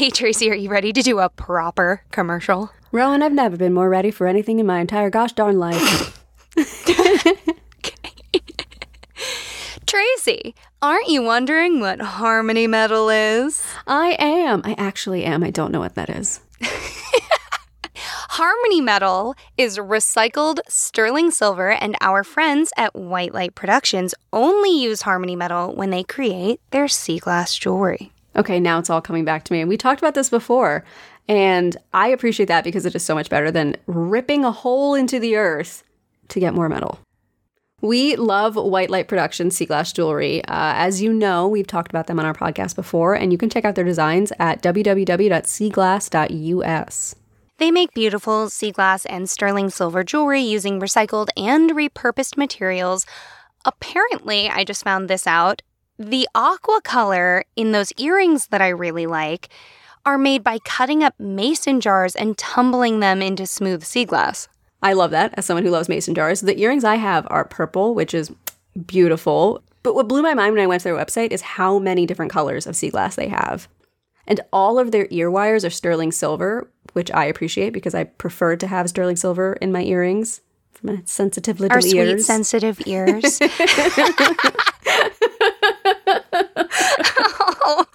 Hey, Tracy, are you ready to do a proper commercial? Rowan, I've never been more ready for anything in my entire gosh darn life. Tracy, aren't you wondering what harmony metal is? I am. I actually am. I don't know what that is. Harmony Metal is recycled sterling silver, and our friends at White Light Productions only use Harmony Metal when they create their sea glass jewelry. Okay, now it's all coming back to me. And we talked about this before. And I appreciate that because it is so much better than ripping a hole into the earth to get more metal. We love White Light Productions sea glass jewelry. Uh, as you know, we've talked about them on our podcast before, and you can check out their designs at www.seaglass.us. They make beautiful sea glass and sterling silver jewelry using recycled and repurposed materials. Apparently, I just found this out. The aqua color in those earrings that I really like are made by cutting up mason jars and tumbling them into smooth sea glass. I love that as someone who loves mason jars. The earrings I have are purple, which is beautiful. But what blew my mind when I went to their website is how many different colors of sea glass they have. And all of their ear wires are sterling silver, which I appreciate because I prefer to have sterling silver in my earrings my sensitive little Our sweet, ears. sensitive ears. Oh.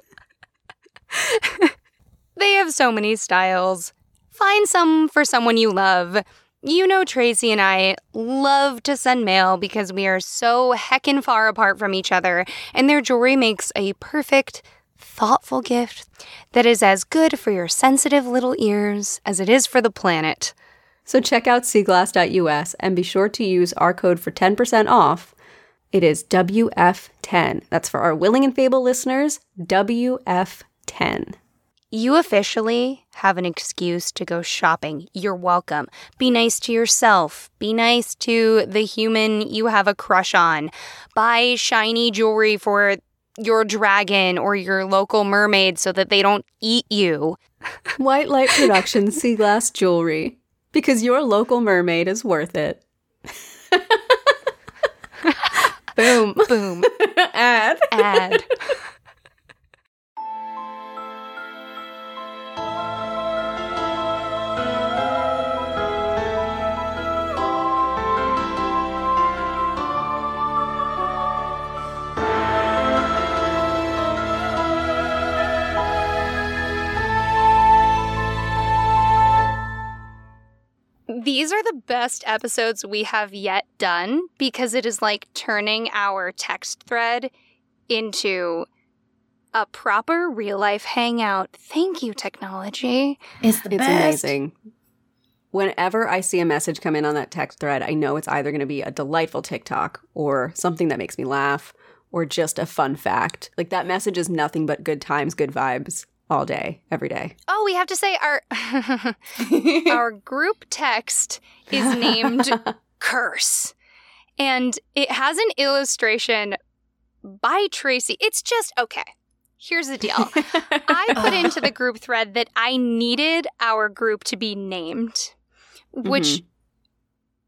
they have so many styles. Find some for someone you love. You know, Tracy and I love to send mail because we are so heckin' far apart from each other, and their jewelry makes a perfect, thoughtful gift that is as good for your sensitive little ears as it is for the planet. So check out seaglass.us and be sure to use our code for 10% off. It is WF10. That's for our Willing and Fable listeners, WF10. You officially have an excuse to go shopping. You're welcome. Be nice to yourself. Be nice to the human you have a crush on. Buy shiny jewelry for your dragon or your local mermaid so that they don't eat you. White Light Productions Sea Glass Jewelry. Because your local mermaid is worth it. Boom, boom. Ad. Ad. These are the best episodes we have yet done because it is like turning our text thread into a proper real life hangout. Thank you, technology. It's the It's best. amazing. Whenever I see a message come in on that text thread, I know it's either going to be a delightful TikTok or something that makes me laugh or just a fun fact. Like that message is nothing but good times, good vibes all day, every day. Oh, we have to say our our group text is named Curse. And it has an illustration by Tracy. It's just okay. Here's the deal. I put into the group thread that I needed our group to be named, which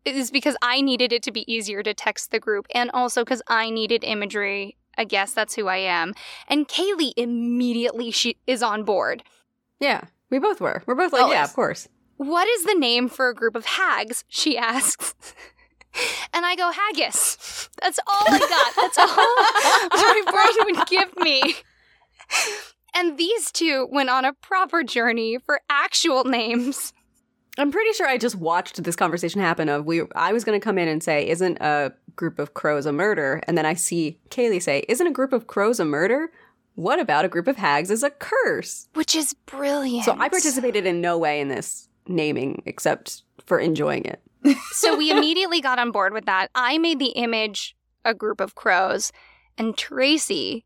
mm-hmm. is because I needed it to be easier to text the group and also because I needed imagery. I guess that's who I am. And Kaylee immediately she is on board. Yeah, we both were. We're both like, Oh, yeah, of course. What is the name for a group of hags? She asks. And I go, haggis. That's all I got. That's all my brain would give me. And these two went on a proper journey for actual names. I'm pretty sure I just watched this conversation happen of we I was going to come in and say isn't a group of crows a murder and then I see Kaylee say isn't a group of crows a murder? What about a group of hags is a curse? Which is brilliant. So I participated in no way in this naming except for enjoying it. So we immediately got on board with that. I made the image a group of crows, and Tracy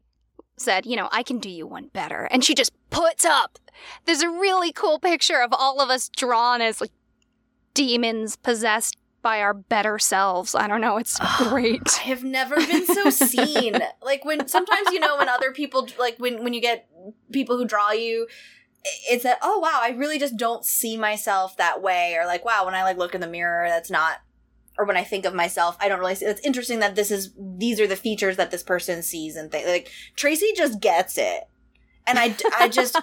said, You know, I can do you one better. And she just puts up. There's a really cool picture of all of us drawn as like demons possessed by our better selves. I don't know. It's great. I have never been so seen. like when sometimes you know when other people like when when you get people who draw you it's that oh wow, I really just don't see myself that way or like wow, when I like look in the mirror that's not or when I think of myself, I don't really see it's interesting that this is these are the features that this person sees and things like Tracy just gets it. And I, I just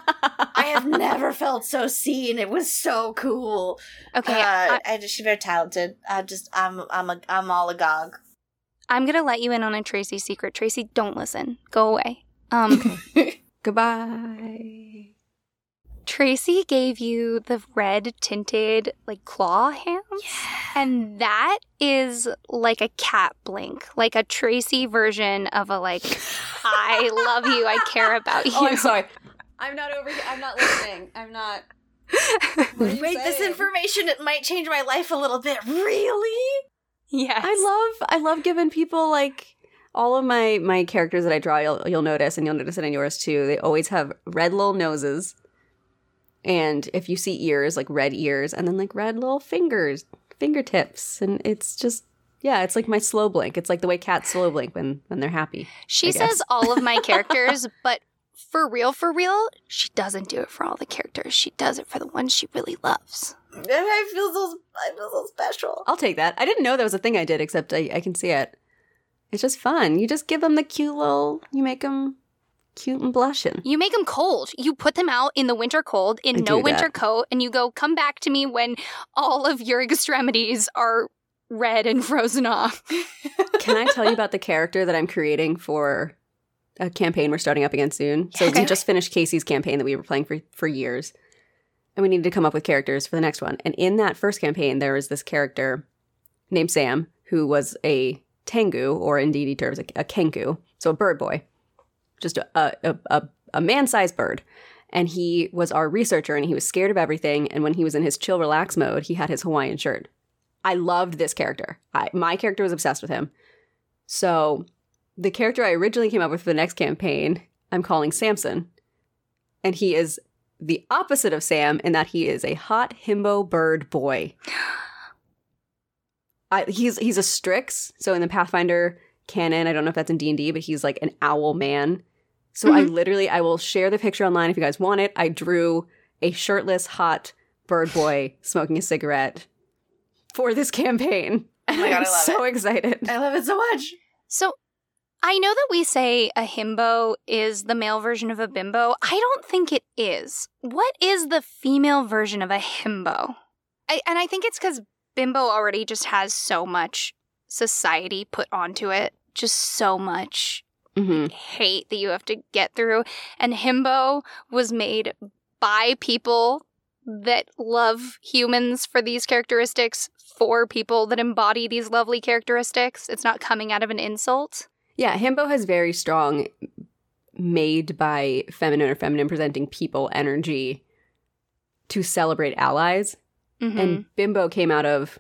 I have never felt so seen. It was so cool. Okay, uh, I, I just she's very talented. I just I'm I'm a I'm all agog. I'm gonna let you in on a Tracy secret. Tracy, don't listen. Go away. Um, Goodbye. Tracy gave you the red tinted like claw hands, and that is like a cat blink, like a Tracy version of a like I love you, I care about you. Oh, I'm sorry. I'm not over here. I'm not listening. I'm not. Wait, this information it might change my life a little bit. Really? Yes. I love I love giving people like all of my my characters that I draw. You'll you'll notice, and you'll notice it in yours too. They always have red little noses, and if you see ears, like red ears, and then like red little fingers, fingertips, and it's just yeah, it's like my slow blink. It's like the way cats slow blink when when they're happy. She says all of my characters, but for real, for real, she doesn't do it for all the characters. She does it for the ones she really loves. I feel so I feel so special. I'll take that. I didn't know that was a thing I did, except I, I can see it. It's just fun. You just give them the cute little. You make them cute and blushing. You make them cold. You put them out in the winter cold in I no winter that. coat, and you go, come back to me when all of your extremities are red and frozen off. Can I tell you about the character that I'm creating for a campaign we're starting up again soon? So Okay. we just finished Casey's campaign that we were playing for for years, and we needed to come up with characters for the next one. And in that first campaign, there was this character named Sam who was a tengu, or in D&D terms, a, a kenku, so a bird boy, just a a a, a man-sized bird. And he was our researcher, and he was scared of everything. And when he was in his chill, relax mode, he had his Hawaiian shirt. I loved this character. I, my character was obsessed with him. So the character I originally came up with for the next campaign, I'm calling Samson. And he is the opposite of Sam in that he is a hot himbo bird boy. I, he's he's a Strix. So in the Pathfinder canon, I don't know if that's in D&D, but he's like an owl man. So I mm-hmm. literally I will share the picture online if you guys want it. I drew a shirtless hot bird boy smoking a cigarette for this campaign. Oh my God, I'm I love so excited. I love it so much. So I know that we say a himbo is the male version of a bimbo. I don't think it is. What is the female version of a himbo? I, and I think it's because bimbo already just has so much society put onto it, just so much hmm hate that you have to get through. And himbo was made by people that love humans for these characteristics, for people that embody these lovely characteristics. It's not coming out of an insult. Yeah, himbo has very strong made by feminine or feminine presenting people energy to celebrate allies. Mhm. And bimbo came out of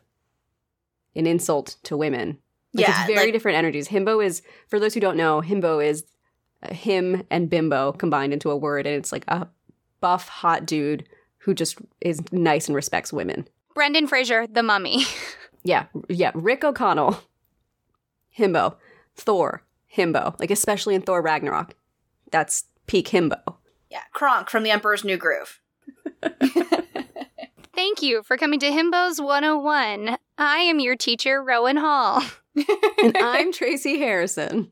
an insult to women. Like, Yeah, it's very like- different energies. Himbo is, for those who don't know, himbo is uh, him and bimbo combined into a word, and it's like a buff, hot dude who just is nice and respects women. Brendan Fraser, the mummy. Yeah, yeah. Rick O'Connell, himbo. Thor, himbo. Like especially in Thor Ragnarok, that's peak himbo. Yeah, Kronk from The Emperor's New Groove. Thank you for coming to Himbos 101. I am your teacher, Rowan Hall. And I'm Tracy Harrison.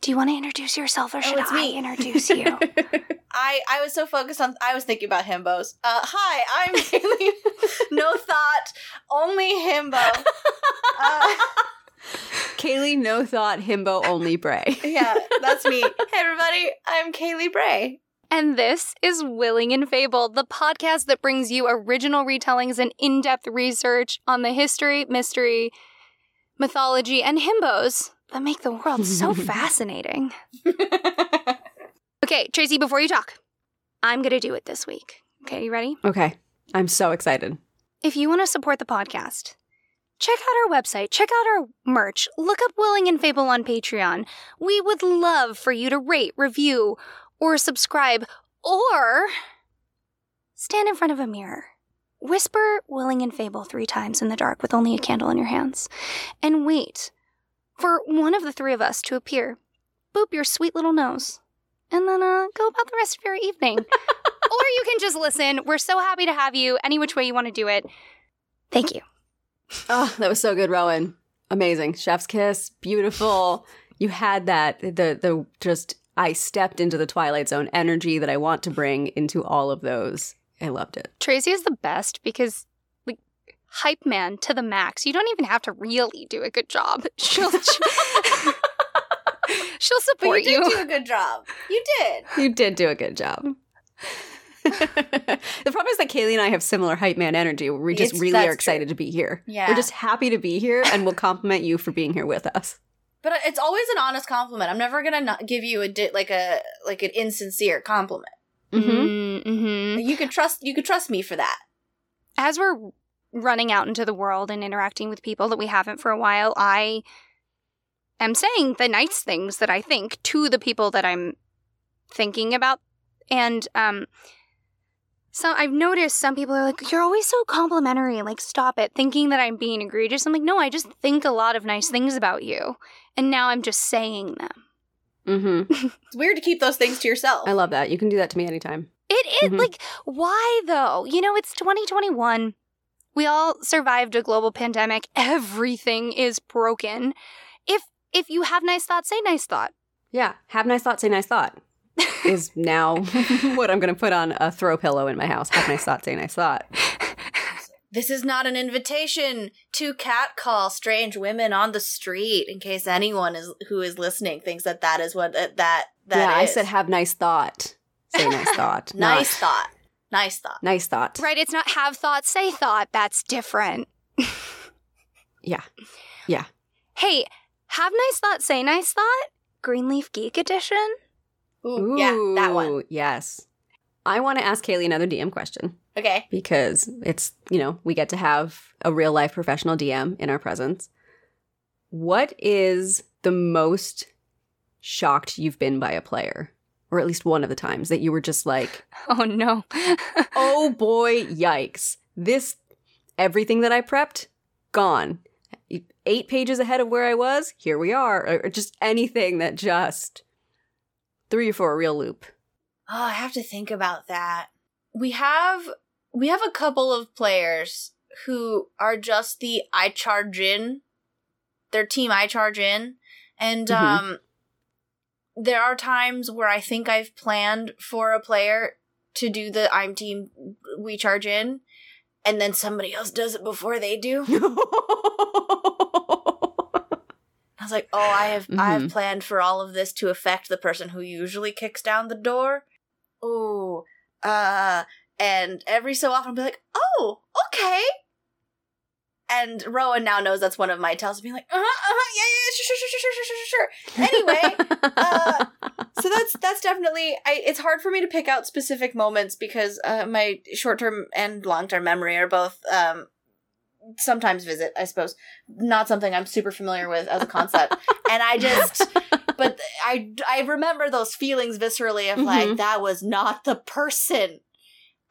Do you want to introduce yourself or should Oh, it's I me. introduce you? I I was so focused on I was thinking about himbos. Uh, hi, I'm Haley. no thought, only himbo. Uh, Kaylee, no thought, himbo only Bray. yeah, that's me. Hey everybody, I'm Kaylee Bray. and this is Willing and Fable, the podcast that brings you original retellings and in depth research on the history, mystery, mythology, and himbos that make the world so fascinating. Okay, Tracy, before you talk, I'm going to do it this week. Okay, you ready? Okay, I'm so excited. If you want to support the podcast, check out our website, check out our merch, look up Willing and Fable on Patreon. We would love for you to rate, review, or subscribe, or stand in front of a mirror. Whisper Willing and Fable three times in the dark with only a candle in your hands, and wait for one of the three of us to appear. Boop your sweet little nose, and then uh, go about the rest of your evening. or you can just listen. We're so happy to have you any which way you want to do it. Thank you. Oh, that was so good, Rowan. Amazing. Chef's kiss, beautiful. You had that the the just I stepped into the Twilight Zone energy that I want to bring into all of those. I loved it. Tracy is the best because like hype man to the max. You don't even have to really do a good job. She'll she'll But support you did you. do a good job. You did. You did do a good job. the problem is that Kaylee and I have similar hype man energy. We just It's- really are excited to be here. Yeah. We're just happy to be here and we'll compliment you for being here with us. But it's always an honest compliment. I'm never gonna give you a di- like a like an insincere compliment. Mm-hmm. Mm-hmm. You can trust you can trust me for that. As we're running out into the world and interacting with people that we haven't for a while, I am saying the nice things that I think to the people that I'm thinking about. And um so I've noticed some people are like, You're always so complimentary, like stop it, thinking that I'm being egregious. I'm like, no, I just think a lot of nice things about you. And now I'm just saying them. Mm-hmm. It's weird to keep those things to yourself. I love that. You can do that to me anytime. It is Mhm. like why though? You know, it's 2021. We all survived a global pandemic. Everything is broken. If if you have nice thoughts, say nice thought. Yeah. Have nice thought, say nice thought is now what I'm going to put on a throw pillow in my house. Have nice thought, say nice thought. This is not an invitation to catcall strange women on the street. In case anyone is who is listening thinks that that is what that that, that yeah, I said have nice thought. Say nice thought. nice not thought. Nice thought. Nice thought. right, it's not have thought, say thought. That's different. Yeah. Yeah. Hey, have nice thought, say nice thought. Greenleaf Geek Edition. Ooh, yeah, that one. Yes. I want to ask Kaylee another DM question Okay. because it's, you know, we get to have a real life professional DM in our presence. What is the most shocked you've been by a player? Or at least one of the times that you were just like, Oh no. oh boy, yikes. This, everything that I prepped, gone. Eight pages ahead of where I was, here we are. Or or just anything that just threw you for a real loop. Oh, I have to think about that. We have we have a couple of players who are just the I charge in. Their team I charge in. And Mhm. um there are times where I think I've planned for a player to do the I'm team we charge in and then somebody else does it before they do. I was like, "Oh, I have I have Mhm. planned for all of this to affect the person who usually kicks down the door." Oh, uh, and every so often I'll be like, "Oh, okay." And Rowan now knows that's one of my tells, being like, "Uh huh, uh huh, yeah, yeah, sure, sure, sure, sure, sure, sure, sure." Anyway, uh, so that's that's definitely I, it's hard for me to pick out specific moments because uh, my short term and long term memory are both um, sometimes visit i suppose not something i'm super familiar with as a concept and i just but i i remember those feelings viscerally of like Mhm. that was not the person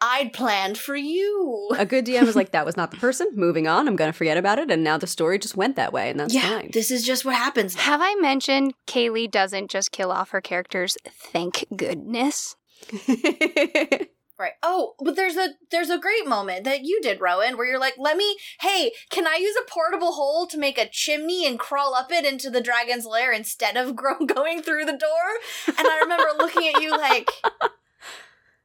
i'd planned for you a good DM is like, that was not the person. Moving on. I'm going to forget about it. And now the story just went that way. And that's yeah fine. this is just what happens Have I mentioned Kaylee doesn't just kill off her characters? Thank goodness. Right. Oh, but there's a there's a great moment that you did, Rowan, where you're like, "Let me, hey, can I use a portable hole to make a chimney and crawl up it into the dragon's lair instead of gro- going through the door?" And I remember looking at you like,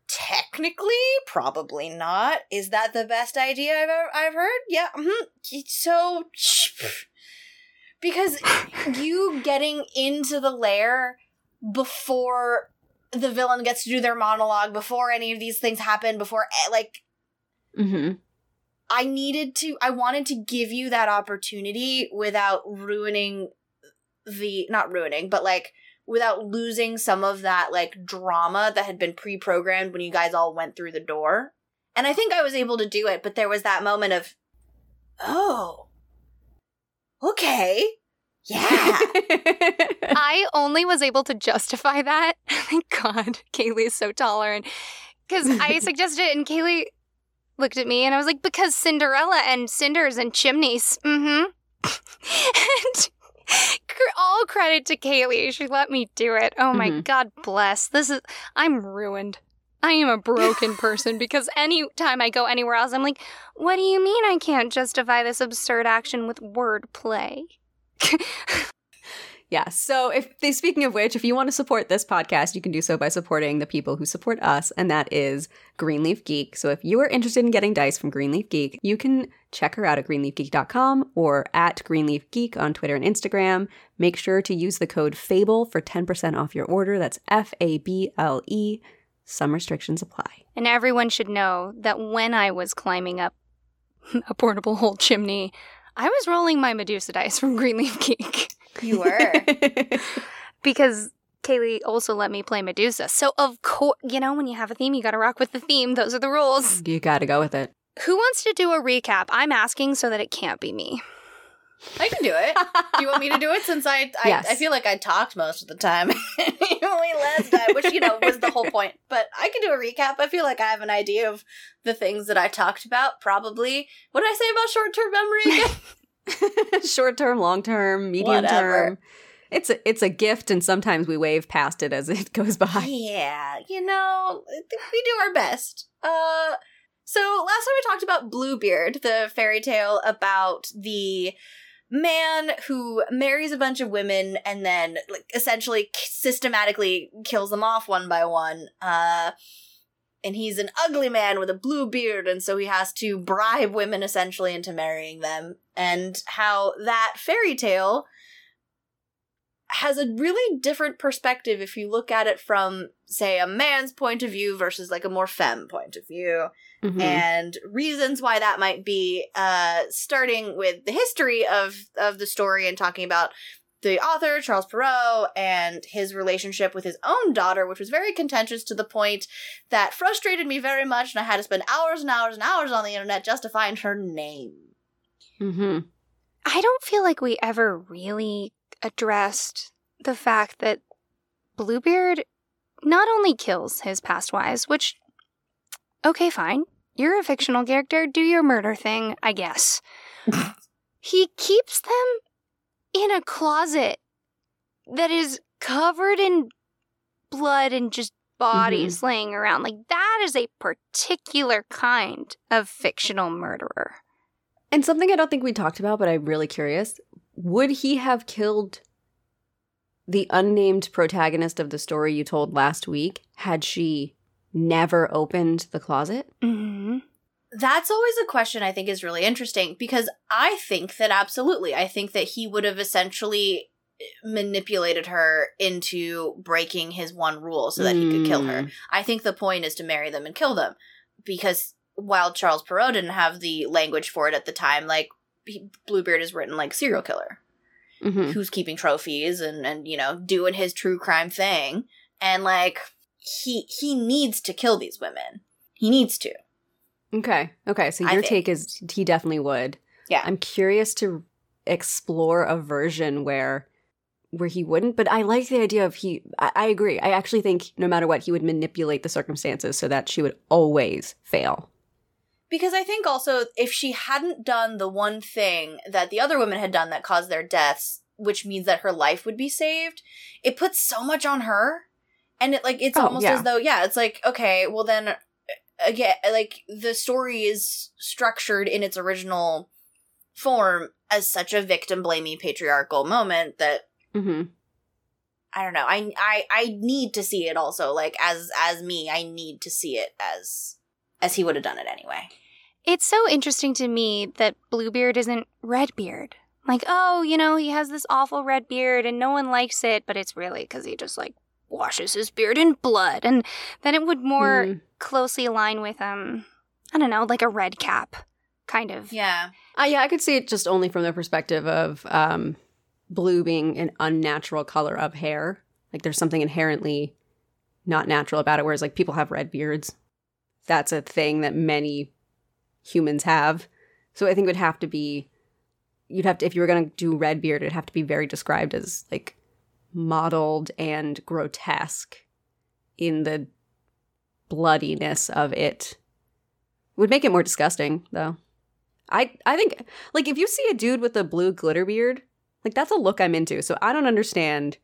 technically, probably not. Is that the best idea I've ever I've heard? Yeah. hmm So, because you getting into the lair before the villain gets to do their monologue before any of these things happen before eh, like hmm i needed to i wanted to give you that opportunity without ruining the not ruining but like without losing some of that like drama that had been pre-programmed when you guys all went through the door and i think i was able to do it but there was that moment of oh okay yeah I only was able to justify that. Thank God, Kaylee is so tolerant. Because I suggested it, and Kaylee looked at me, and I was like, "Because Cinderella and cinders and chimneys." Mm-hmm. and cr- all credit to Kaylee, she let me do it. Oh my Mhm. God, bless. This is I'm ruined. I am a broken person because anytime I go anywhere else, I'm like, "What do you mean I can't justify this absurd action with wordplay?" Yeah. So, if speaking of which, if you want to support this podcast, you can do so by supporting the people who support us, and that is Greenleaf Geek. So, if you are interested in getting dice from Greenleaf Geek, you can check her out at greenleafgeek.com or at Greenleaf Geek on Twitter and Instagram. Make sure to use the code FABLE for 10% off your order. That's F A B L E. Some restrictions apply. And everyone should know that when I was climbing up a portable hole chimney, I was rolling my Medusa dice from Greenleaf Geek. You were. because Kaylee also let me play Medusa. So, of course, you know, when you have a theme, you got to rock with the theme. Those are the rules. you got to go with it. Who wants to do a recap? I'm asking so that it can't be me. I can do it. Do you want me to do it since I I, Yes. I feel like I talked most of the time. Only last time, which you know was the whole point. But I can do a recap. I feel like I have an idea of the things that I talked about. Probably. What did I say about short term memory again? Short term, long term, medium Whatever. term. It's a it's a gift, and sometimes we wave past it as it goes by. yeah, you know, we do our best. Uh so last time we talked about Bluebeard, the fairy tale about the man who marries a bunch of women and then like essentially systematically kills them off one by one. Uh and he's an ugly man with a blue beard and so he has to bribe women essentially into marrying them and how that fairy tale has a really different perspective if you look at it from say a man's point of view versus like a more femme point of view Mhm. and reasons why that might be uh starting with the history of of the story and talking about the author Charles Perrault and his relationship with his own daughter which was very contentious to the point that frustrated me very much and I had to spend hours and hours and hours on the internet just to find her name. Mhm. I don't feel like we ever really addressed the fact that Bluebeard not only kills his past wives, which, okay, fine. You're a fictional character, do your murder thing, I guess. he keeps them in a closet that is covered in blood and just bodies laying around. Like, that is a particular kind of fictional murderer. And something I don't think we talked about, but I'm really curious: would he have killed the unnamed protagonist of the story you told last week had she never opened the closet? Mm-hmm. That's always a question I think is really interesting because I think that absolutely. I think that he would have essentially eh, manipulated her into breaking his one rule so that he could kill her. Mm. I think the point is to marry them and kill them because while Charles Perrault didn't have the language for it at the time, like he, Bluebeard is written like serial killer Mhm. who's keeping trophies and and you know doing his true crime thing and like he he needs to kill these women. He needs to. Okay. Okay. So your take is he definitely would. Yeah. I'm curious to explore a version where where he wouldn't, but I like the idea of he I, I agree. I actually think no matter what, he would manipulate the circumstances so that she would always fail. Because I think also if she hadn't done the one thing that the other women had done that caused their deaths, which means that her life would be saved, it puts so much on her. And it like it's Oh, almost yeah. as though yeah, it's like okay, well then again like the story is structured in its original form as such a victim blaming patriarchal moment that hmm I don't know. I I I need to see it also like as as me, I need to see it as as he would have done it anyway. It's so interesting to me that Bluebeard isn't Redbeard. Like, oh, you know, he has this awful red beard and no one likes it, but it's really because he just like washes his beard in blood. And then it would more Mm. closely align with, um, I don't know, like a red cap, kind of. Yeah. Uh, yeah, I could see it just only from the perspective of um, blue being an unnatural color of hair. Like there's something inherently not natural about it, whereas like people have red beards. That's a thing that many humans have. So I think it would have to be you'd have to if you were gonna do red beard, it'd have to be very described as like modeled and grotesque in the bloodiness of it. Would make it more disgusting, though. I I think like if you see a dude with a blue glitter beard, like that's a look I'm into. So I don't understand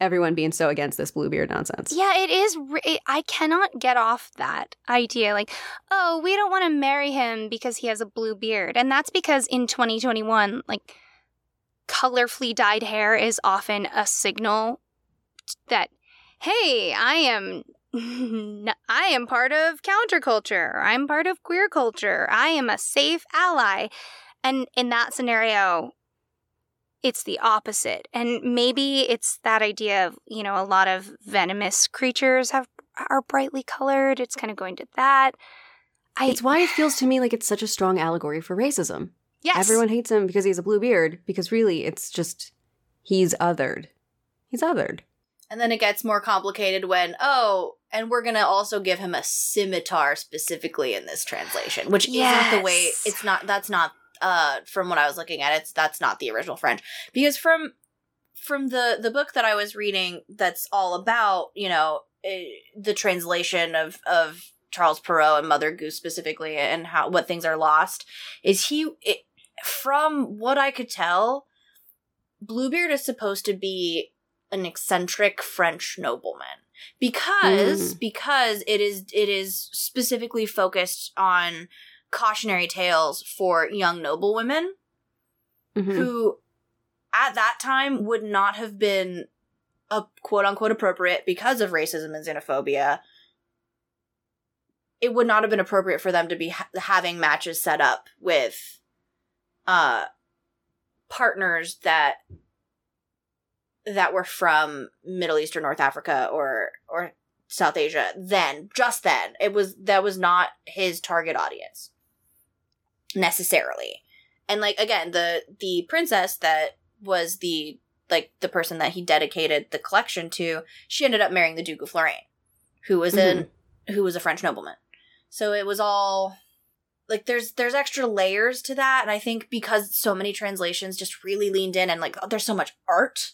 everyone being so against this blue beard nonsense. Yeah, it is. re- I cannot get off that idea. Like, oh, we don't want to marry him because he has a blue beard. And that's because in 2021, like, colorfully dyed hair is often a signal that, hey, I am. I am part of counterculture. I'm part of queer culture. I am a safe ally. And in that scenario, it's the opposite. And maybe it's that idea of, you know, a lot of venomous creatures have are brightly colored. It's kind of going to that. I, it's why it feels to me like it's such a strong allegory for racism. Yes. Everyone hates him because he has a blue beard, because really it's just he's othered. He's othered. And then it gets more complicated when, oh, and we're gonna also give him a scimitar specifically in this translation, which yes. isn't the way it's not that's not uh from what I was looking at, it's that's not the original French. Because from from the the book that I was reading that's all about, you know, eh, the translation of of Charles Perrault and Mother Goose specifically and how what things are lost is he it, from what I could tell Bluebeard is supposed to be an eccentric French nobleman because mm. because it is it is specifically focused on cautionary tales for young noblewomen mm-hmm. who at that time would not have been a quote unquote appropriate because of racism and xenophobia it would not have been appropriate for them to be ha- having matches set up with uh partners that that were from Middle East or North Africa or or South Asia then just then. It was that was not his target audience necessarily. And like again the the princess that was the like the person that he dedicated the collection to she ended up marrying the Duke of Lorraine who was mm-hmm. an who was a French nobleman. So it was all like there's there's extra layers to that and I think because so many translations just really leaned in and like there's so much art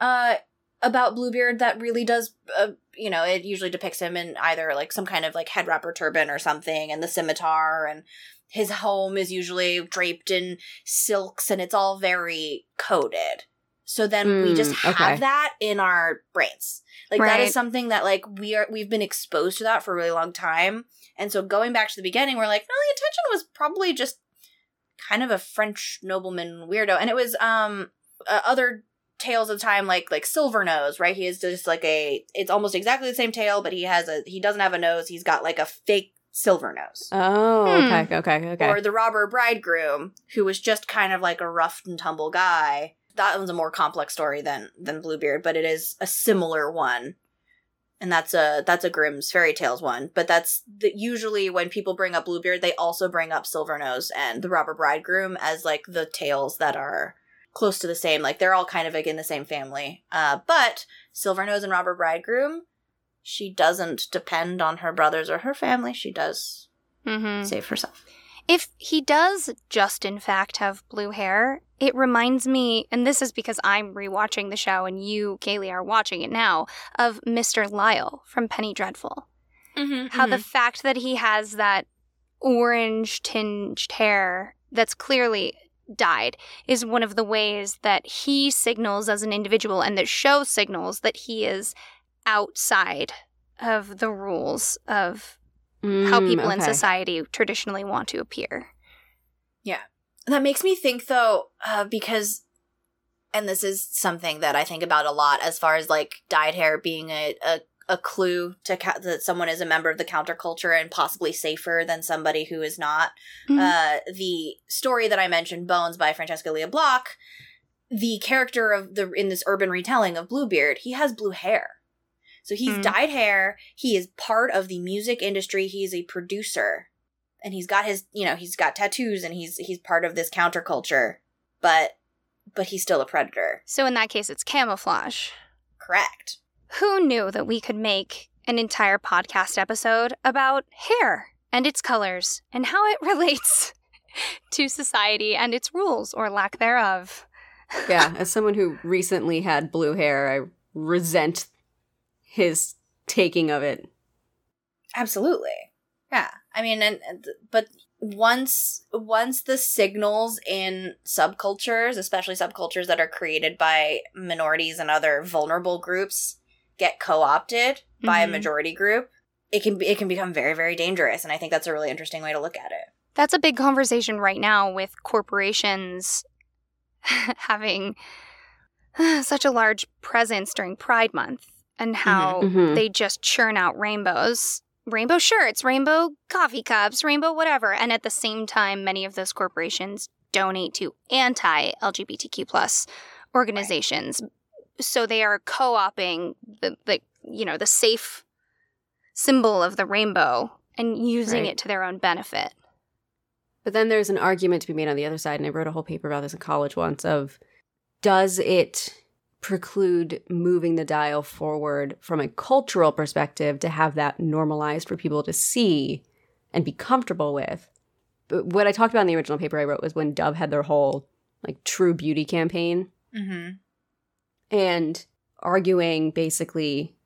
uh about Bluebeard that really does uh, you know, it usually depicts him in either like some kind of like head wrap or turban or something and the scimitar and his home is usually draped in silks and it's all very coded. So then mm, we just mm, have okay. that in our brains. Like right. that is something that like we are we've been exposed to that for a really long time. And so going back to the beginning, we're like, no, the intention was probably just kind of a French nobleman weirdo. And it was um uh, other tales of the time like like silver nose right? He is just like a it's almost exactly the same tale, but he has a he doesn't have a nose. He's got like a fake Silvernose. Oh, hmm. okay, okay, okay. Or the robber bridegroom, who was just kind of like a rough and tumble guy that one's a more complex story than than Bluebeard, but it is a similar one. And that's a that's a Grimm's fairy tales one, but that's the, usually when people bring up Bluebeard, they also bring up Silvernose and the Robber Bridegroom as like the tales that are close to the same. Like they're all kind of like in the same family. Uh, but Silvernose and Robber Bridegroom, she doesn't depend on her brothers or her family. She does mm-hmm. save herself. If he does just in fact have blue hair, it reminds me, and this is because I'm rewatching the show and you, Kaylee, are watching it now, of Mr. Lyle from Penny Dreadful. Mm-hmm, How mm-hmm. the fact that he has that orange tinged hair that's clearly dyed is one of the ways that he signals as an individual and that show signals that he is outside of the rules of mm, how people okay. in society traditionally want to appear. Yeah. That makes me think though, uh, because, and this is something that I think about a lot as far as like dyed hair being a, a, a clue to ca- that someone is a member of the counterculture and possibly safer than somebody who is not. Mm-hmm. Uh, the story that I mentioned, Bones by Francesca Lia Block, the character of the in this urban retelling of Bluebeard, he has blue hair. So he's mm. dyed hair. He is part of the music industry. He is a producer. And he's got his, you know, he's got tattoos and he's he's part of this counterculture. But but he's still a predator. So in that case it's camouflage. Correct. Who knew that we could make an entire podcast episode about hair and its colors and how it relates to society and its rules or lack thereof? yeah, as someone who recently had blue hair, I resent his taking of it. Absolutely. Yeah. I mean and, and but once once the signals in subcultures, especially subcultures that are created by minorities and other vulnerable groups get co-opted mm-hmm. by a mm-hmm. majority group, it can be it can become very very dangerous and I think that's a really interesting way to look at it. That's a big conversation right now with corporations having such a large presence during Pride Month and how Mhm. they just churn out rainbows. Rainbow shirts, rainbow coffee cups, rainbow whatever. And at the same time, many of those corporations donate to anti LGBTQ plus organizations. So they are co opting the, the you know, the safe symbol of the rainbow and using Right. it to their own benefit. But then there's an argument to be made on the other side, and I wrote a whole paper about this in college once of does it preclude moving the dial forward from a cultural perspective to have that normalized for people to see and be comfortable with? But what I talked about in the original paper I wrote was when Dove had their whole like true beauty campaign Mm-hmm. and arguing basically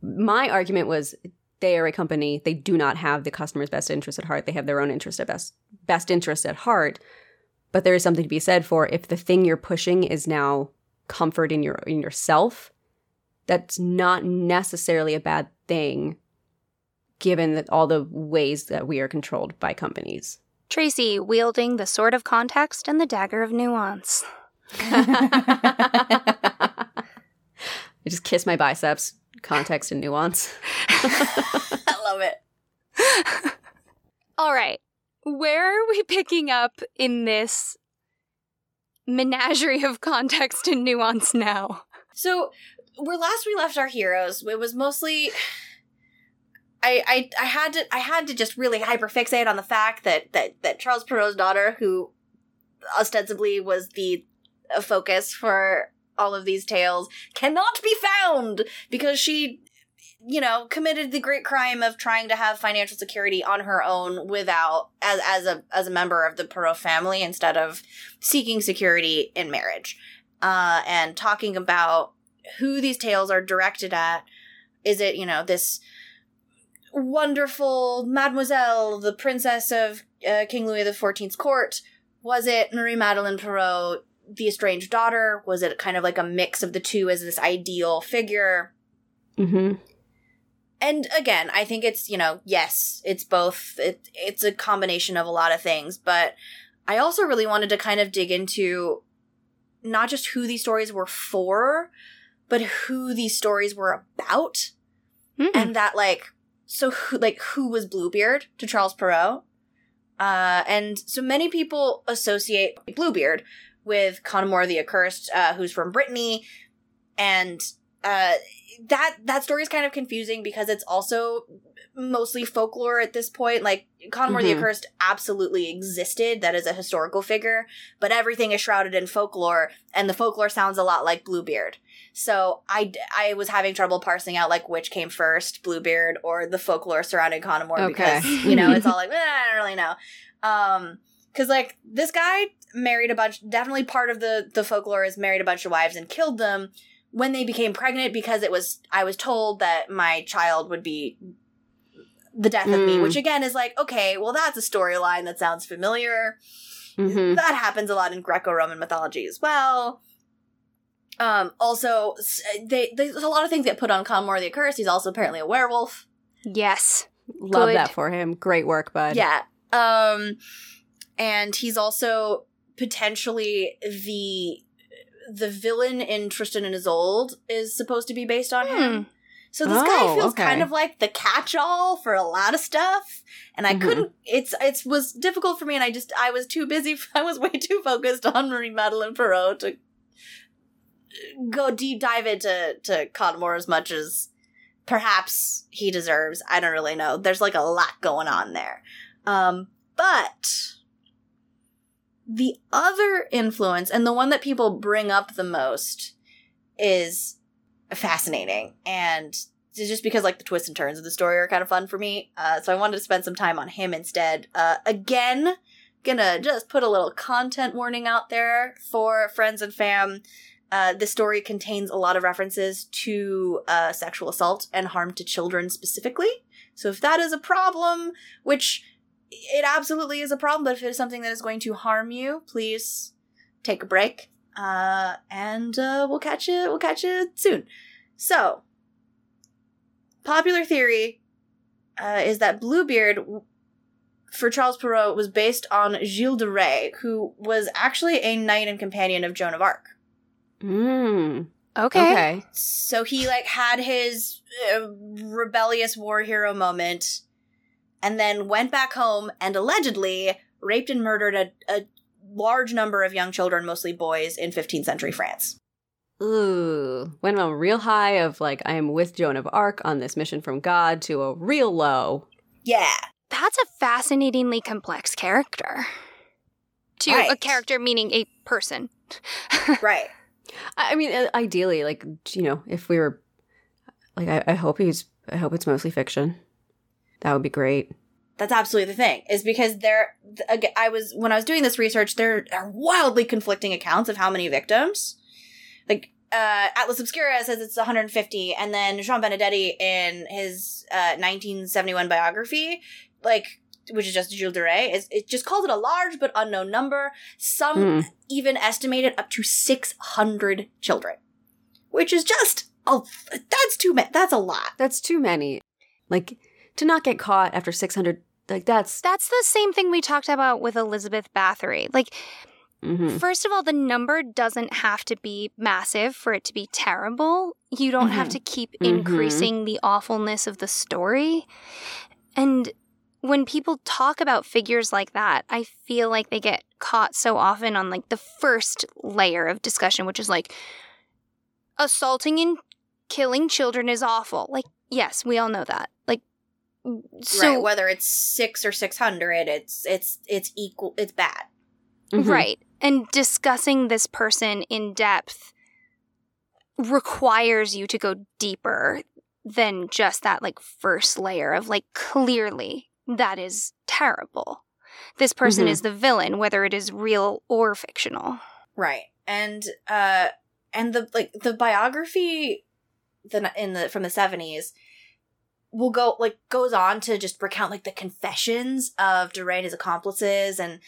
my argument was they are a company they do not have the customer's best interest at heart they have their own interest at best best interest at heart but there is something to be said for if the thing you're pushing is now comfort in your in yourself that's not necessarily a bad thing given that all the ways that we are controlled by companies Tracy wielding the sword of context and the dagger of nuance. I just kiss my biceps context and nuance I love it. All right. Where are we picking up in this menagerie of context and nuance now? So where last we left our heroes, it was mostly I, I I had to I had to just really hyperfixate on the fact that that that Charles Perrault's daughter, who ostensibly was the focus for all of these tales, cannot be found because she you know committed the great crime of trying to have financial security on her own without as as a as a member of the Perrault family instead of seeking security in marriage uh, and talking about who these tales are directed at. Is it, you know, this wonderful Mademoiselle, the princess of uh, King Louis XIV's court? Was it Marie Madeleine Perrault, the estranged daughter? Was it kind of like a mix of the two as this ideal figure? mm-hmm. And again i think it's you know yes it's both it, it's a combination of a lot of things but i also really wanted to kind of dig into not just who these stories were for but who these stories were about Mm. and that like so who like who was bluebeard to charles perrault uh and so many people associate bluebeard with conmore the accursed uh who's from brittany and uh that that story is kind of confusing because it's also mostly folklore at this point. Like Conmore the Mhm. Accursed absolutely existed. That is a historical figure, but everything is shrouded in folklore, and the folklore sounds a lot like Bluebeard. So I I was having trouble parsing out like which came first, Bluebeard or the folklore surrounding Conmore Okay. because you know it's all like eh, I don't really know. Um, because like this guy married a bunch. Definitely part of the the folklore is married a bunch of wives and killed them when they became pregnant because it was I was told that my child would be the death of me, Mm. which again is like, okay, well that's a storyline that sounds familiar. Mm-hmm. That happens a lot in Greco-Roman mythology as well. Um also they there's a lot of things get put on Conmore the Accursed. He's also apparently a werewolf. Yes. Love Good. that for him. Great work, bud. Yeah. Um and he's also potentially the the villain in Tristan and Isolde is supposed to be based on him. So this guy Oh, feels okay. kind of like the catch-all for a lot of stuff, and I Mhm. couldn't. It's it was difficult for me, and I just I was too busy. I was way too focused on Marie Madeleine Perrault to go deep dive into to Conmore as much as perhaps he deserves. I don't really know. There's like a lot going on there, um, but the other influence and the one that people bring up the most is fascinating. And just because like the twists and turns of the story are kind of fun for me. Uh, so i wanted to spend some time on him instead. Uh, again gonna just put a little content warning out there for friends and fam. Uh, this story contains a lot of references to uh, sexual assault and harm to children specifically. So if that is a problem which it absolutely is a problem but if it is something that is going to harm you please take a break uh, and uh, we'll catch you we'll catch you soon so popular theory uh, is that bluebeard for Charles Perrault was based on Gilles de Rais, who was actually a knight and companion of Joan of Arc. Mm. Okay. Okay. So he like had his uh, rebellious war hero moment, and then went back home and allegedly raped and murdered a, a large number of young children, mostly boys, in 15th century France. Ooh. Went from a real high of like, I am with Joan of Arc on this mission from God to a real low. Yeah, That's a fascinatingly complex character. To a character meaning a person. right. I I mean, uh, ideally, like, you know, if we were, like, I, I hope he's, I hope it's mostly fiction. That would be great. That's absolutely the thing. Is because there, I was when I was doing this research, there are wildly conflicting accounts of how many victims. Like uh, Atlas Obscura says it's 150, and then Jean Benedetti in his uh, 1971 biography, like which is just Gilles de Rais, is it just calls it a large but unknown number. Some Mm. even estimate it up to 600 children, which is just oh, that's too many. That's a lot. That's too many. Like, to not get caught after 600, like, that's, That's the same thing we talked about with Elizabeth Bathory. Like, mhm. first of all, the number doesn't have to be massive for it to be terrible. You don't have Mhm. to keep Mhm. increasing the awfulness of the story. And when people talk about figures like that, I feel like they get caught so often on like the first layer of discussion, which is like assaulting and killing children is awful. Like, yes, we all know that. Like, so right, whether it's six or 600, it's it's it's equal. It's bad. Mhm. Right. And discussing this person in depth requires you to go deeper than just that like first layer of like clearly that is terrible. This person Mhm. is the villain whether it is real or fictional. Right. And uh and the like the biography the in the from the 70s will go like goes on to just recount like the confessions of de Rais and his accomplices and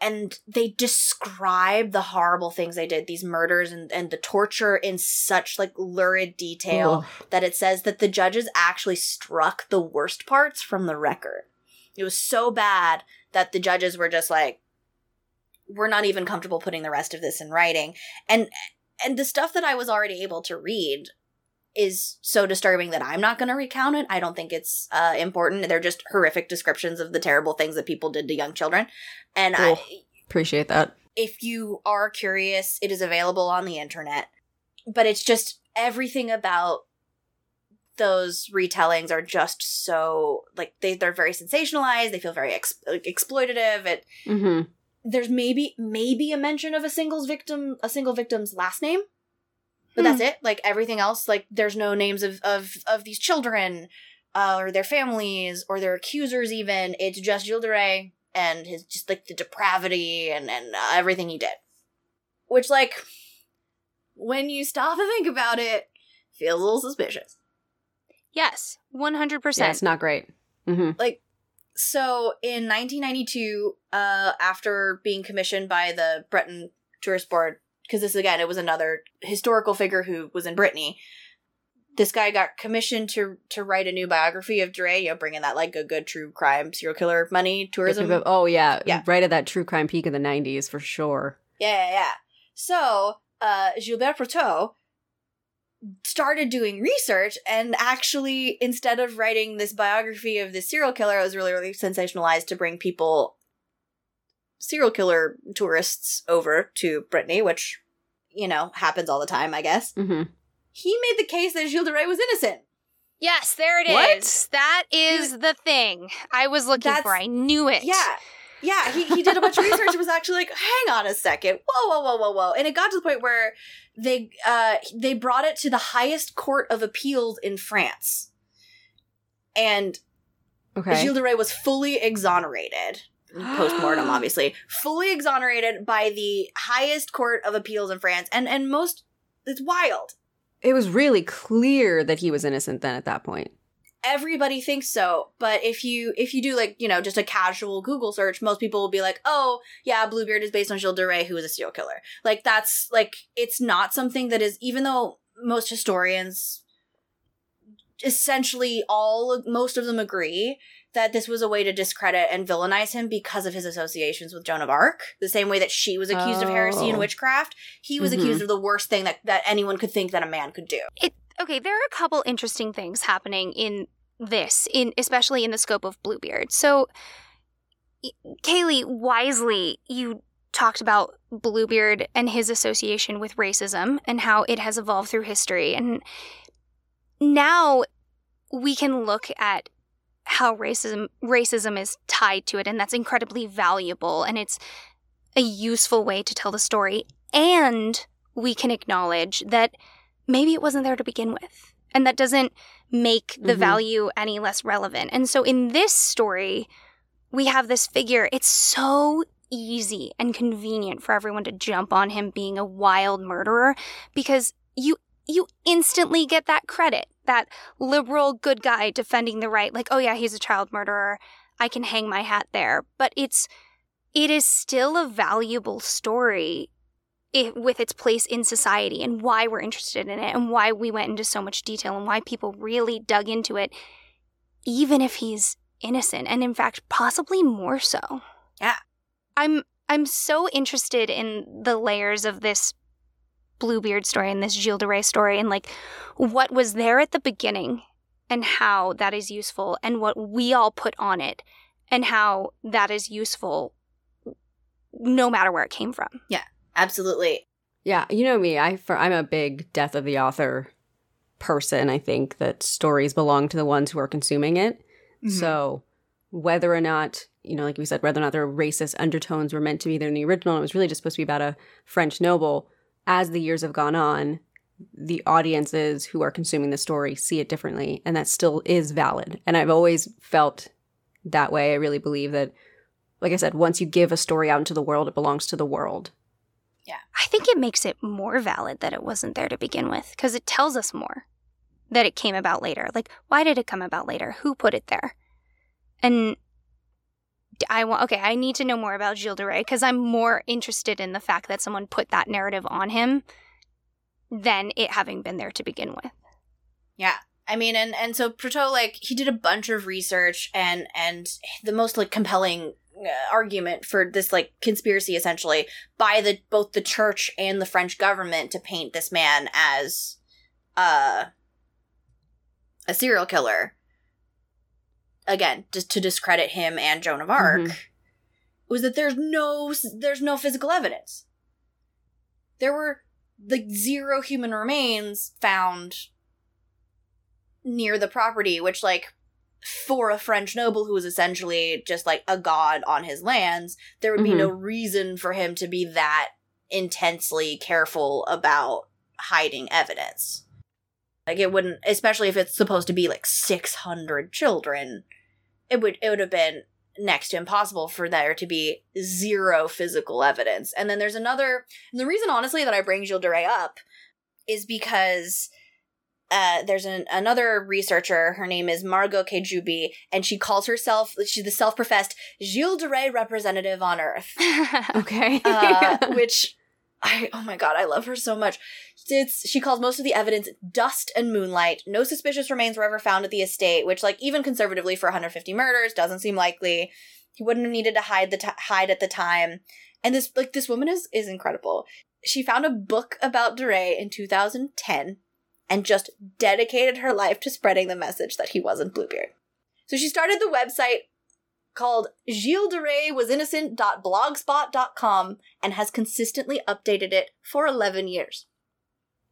and they describe the horrible things they did these murders and, and the torture in such like lurid detail Ugh. that it says that the judges actually struck the worst parts from the record. It was so bad that the judges were just like, we're not even comfortable putting the rest of this in writing. And and the stuff that I was already able to read is so disturbing that I'm not going to recount it. I don't think it's uh, important. They're just horrific descriptions of the terrible things that people did to young children. And I, Appreciate that. if you are curious, it is available on the internet. But it's just everything about those retellings are just so like they they're very sensationalized. They feel very ex- exploitative. It hmm there's maybe maybe a mention of a single's victim a single victim's last name, but that's it. Like everything else, like there's no names of of of these children. Uh, or their families, or their accusers. Even it's just Gilles de Rais and his just like the depravity and and uh, everything he did. Which, like, when you stop and think about it, feels a little suspicious. Yes, 100%. Yeah, it's not great. hmm Like, so in 1992, uh, after being commissioned by the Breton Tourist Board, because this again, it was another historical figure who was in Brittany. This guy got commissioned to to write a new biography of de Rais, you know, bringing that like a good true crime serial killer money tourism. Oh, yeah. Yeah. Right at that true crime peak of the 90s for sure. Yeah, yeah, yeah. So, uh, Gilbert Prouteau started doing research and actually, instead of writing this biography of this serial killer, it was really, really sensationalized to bring people, serial killer tourists over to Brittany, which, you know, happens all the time, I guess. hmm He made the case that Gilles de Rais was innocent. Yes, there it is. What? That is the thing I was looking for. I knew it. Yeah. Yeah, he, he did a bunch of research and was actually like, hang on a second. Whoa, whoa, whoa, whoa, whoa. And it got to the point where they uh they brought it to the highest court of appeals in France. And Okay. Gilles de Rais was fully exonerated. Post mortem, obviously. Fully exonerated by the highest court of appeals in France. And and most it's wild. it was really clear that he was innocent then at that point. everybody thinks so but if you if you do like you know just a casual google search most people will be like oh yeah bluebeard is based on gilles de rais who was a serial killer like that's like it's not something that is even though most historians essentially all most of them agree that this was a way to discredit and villainize him because of his associations with Joan of Arc. The same way that she was accused of heresy and Oh. witchcraft, he was Mhm. accused of the worst thing that, that anyone could think that a man could do. It okay, there are a couple interesting things happening in this, in especially in the scope of Bluebeard. So Kaylee, wisely, you talked about Bluebeard and his association with racism and how it has evolved through history. And now we can look at how racism racism is tied to it and that's incredibly valuable and it's a useful way to tell the story and we can acknowledge that maybe it wasn't there to begin with and that doesn't make the Mhm. value any less relevant and so in this story we have this figure it's so easy and convenient for everyone to jump on him being a wild murderer because you you instantly get that credit that liberal good guy defending the right like oh yeah he's a child murderer. I can hang my hat there. But it's it is still a valuable story i with its place in society and why we're interested in it and why we went into so much detail and why people really dug into it even if he's innocent and in fact possibly more so. Yeah. i'm i'm so interested in the layers of this Bluebeard story and this Gilles de Rais story and like what was there at the beginning and how that is useful and what we all put on it and how that is useful no matter where it came from. Yeah, absolutely. Yeah, you know me. I for, I'm a big death of the author person. I think that stories belong to the ones who are consuming it. Mm-hmm. So whether or not, you know, like we said, whether or not there are racist undertones were meant to be there in the original, it was really just supposed to be about a French noble. As the years have gone on, the audiences who are consuming the story see it differently, and that still is valid. And I've always felt that way. I really believe that, like I said, once you give a story out into the world, it belongs to the world. Yeah. I think it makes it more valid that it wasn't there to begin with because it tells us more that it came about later. Like, why did it come about later? Who put it there? And I want, okay, I need to know more about Gilles de Rais because I'm more interested in the fact that someone put that narrative on him than it having been there to begin with. Yeah. I mean, and and so Prouteau like he did a bunch of research, and and the most like compelling uh, argument for this like conspiracy essentially by the both the church and the French government to paint this man as uh a serial killer. Again, just to discredit him and Joan of Arc, Mhm. was that there's no there's no physical evidence. There were like zero human remains found near the property, which like for a French noble who was essentially just like a god on his lands, there would be Mhm. no reason for him to be that intensely careful about hiding evidence. Like it wouldn't especially if it's supposed to be like 600 children, it would it would have been next to impossible for there to be zero physical evidence. And then there's another and the reason honestly that I bring Gilles de Rais up is because uh, there's an, another researcher. Her name is Margot K. Juby, and she calls herself she's the self-professed Gilles de Rais representative on Earth, Okay. uh, which I oh my god, I love her so much. It's she calls most of the evidence dust and moonlight. No suspicious remains were ever found at the estate, which like even conservatively for 150 murders doesn't seem likely. He wouldn't have needed to hide the t- hide at the time. And this like this woman is is incredible. She found a book about de Rais in 2010 and just dedicated her life to spreading the message that he wasn't Bluebeard. So she started the website called Gilles de Rais was innocent.blogspot.com and has consistently updated it for 11 years.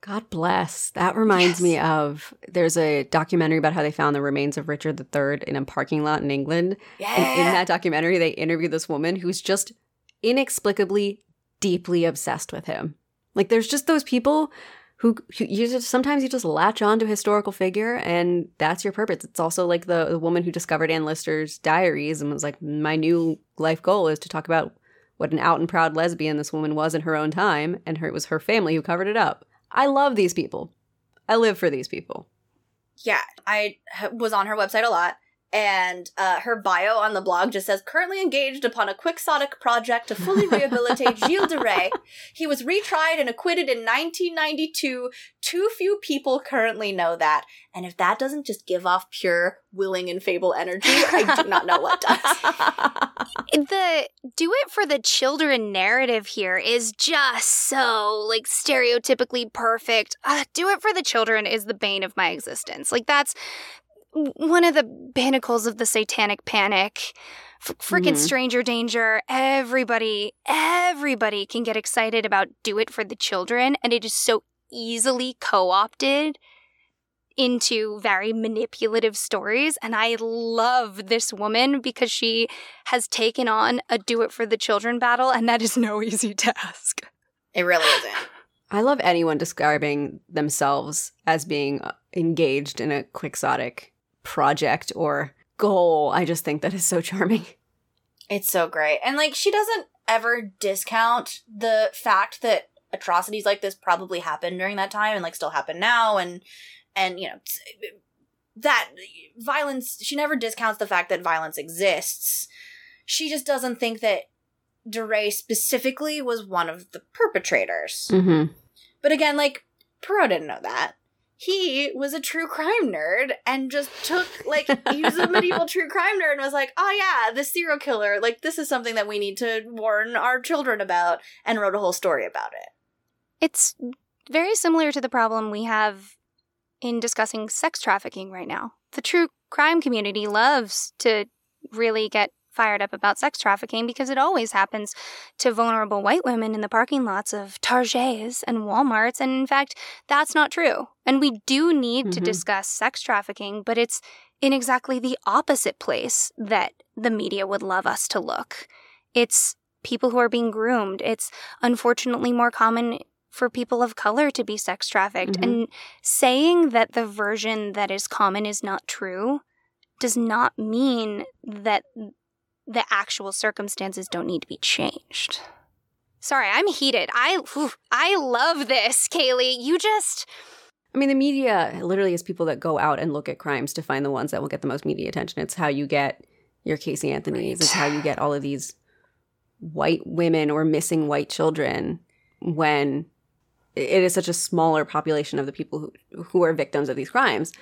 God bless. That reminds Yes. me of there's a documentary about how they found the remains of Richard III in a parking lot in England. Yeah. And in that documentary, they interview this woman who's just inexplicably deeply obsessed with him. Like, there's just those people who, who you just sometimes you just latch on to a historical figure, and that's your purpose. It's also like the, the woman who discovered Anne Lister's diaries and was like, my new life goal is to talk about what an out and proud lesbian this woman was in her own time, and her, it was her family who covered it up. I love these people. I live for these people. yeah, I was on her website a lot. And uh, her bio on the blog just says currently engaged upon a quixotic project to fully rehabilitate Gilles de Rais. He was retried and acquitted in 1992. Too few people currently know that. And if that doesn't just give off pure willing and fable energy, I do not know what does. the do it for the children narrative here is just so like stereotypically perfect. Uh, do it for the children is the bane of my existence. Like that's one of the pinnacles of the satanic panic. F- freaking Mhm. stranger danger. Everybody, everybody can get excited about do it for the children, and it is so easily co opted into very manipulative stories. And I love this woman because she has taken on a do it for the children battle, and that is no easy task. It really isn't. I love anyone describing themselves as being uh, engaged in a quixotic project or goal. I just think that is so charming. It's so great. And like she doesn't ever discount the fact that atrocities like this probably happened during that time and like still happen now and and you know that violence she never discounts the fact that violence exists. She just doesn't think that de Rais specifically was one of the perpetrators. Mm-hmm. But again, like Perrault didn't know that. He was a true crime nerd and just took like he was a medieval true crime nerd and was like, "Oh yeah, the serial killer. Like this is something that we need to warn our children about," and wrote a whole story about it. It's very similar to the problem we have in discussing sex trafficking right now. The true crime community loves to really get fired up about sex trafficking because it always happens to vulnerable white women in the parking lots of Targets and Walmarts. And in fact, that's not true. And we do need to Mhm. discuss sex trafficking, but it's in exactly the opposite place that the media would love us to look. It's people who are being groomed. It's unfortunately more common for people of color to be sex trafficked. Mhm. And saying that the version that is common is not true does not mean that the actual circumstances don't need to be changed. Sorry, I'm heated. I I love this, Kaylee. You just I mean, the media literally is people that go out and look at crimes to find the ones that will get the most media attention. It's how you get your Casey Anthony's. Right. It's how you get all of these white women or missing white children when it is such a smaller population of the people who who are victims of these crimes.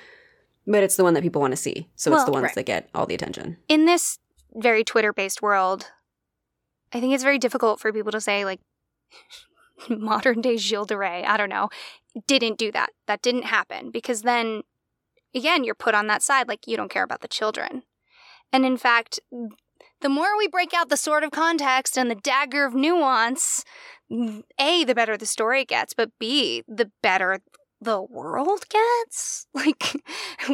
But it's the one that people want to see. So it's the ones right. that get all the attention. in this very Twitter based world, I think it's very difficult for people to say, like, modern day Gilles de Rais, I don't know, didn't do that. That didn't happen. Because then, again, you're put on that side, like, you don't care about the children. And in fact, the more we break out the sword of context and the dagger of nuance, A, the better the story gets, but B, the better the world gets. Like,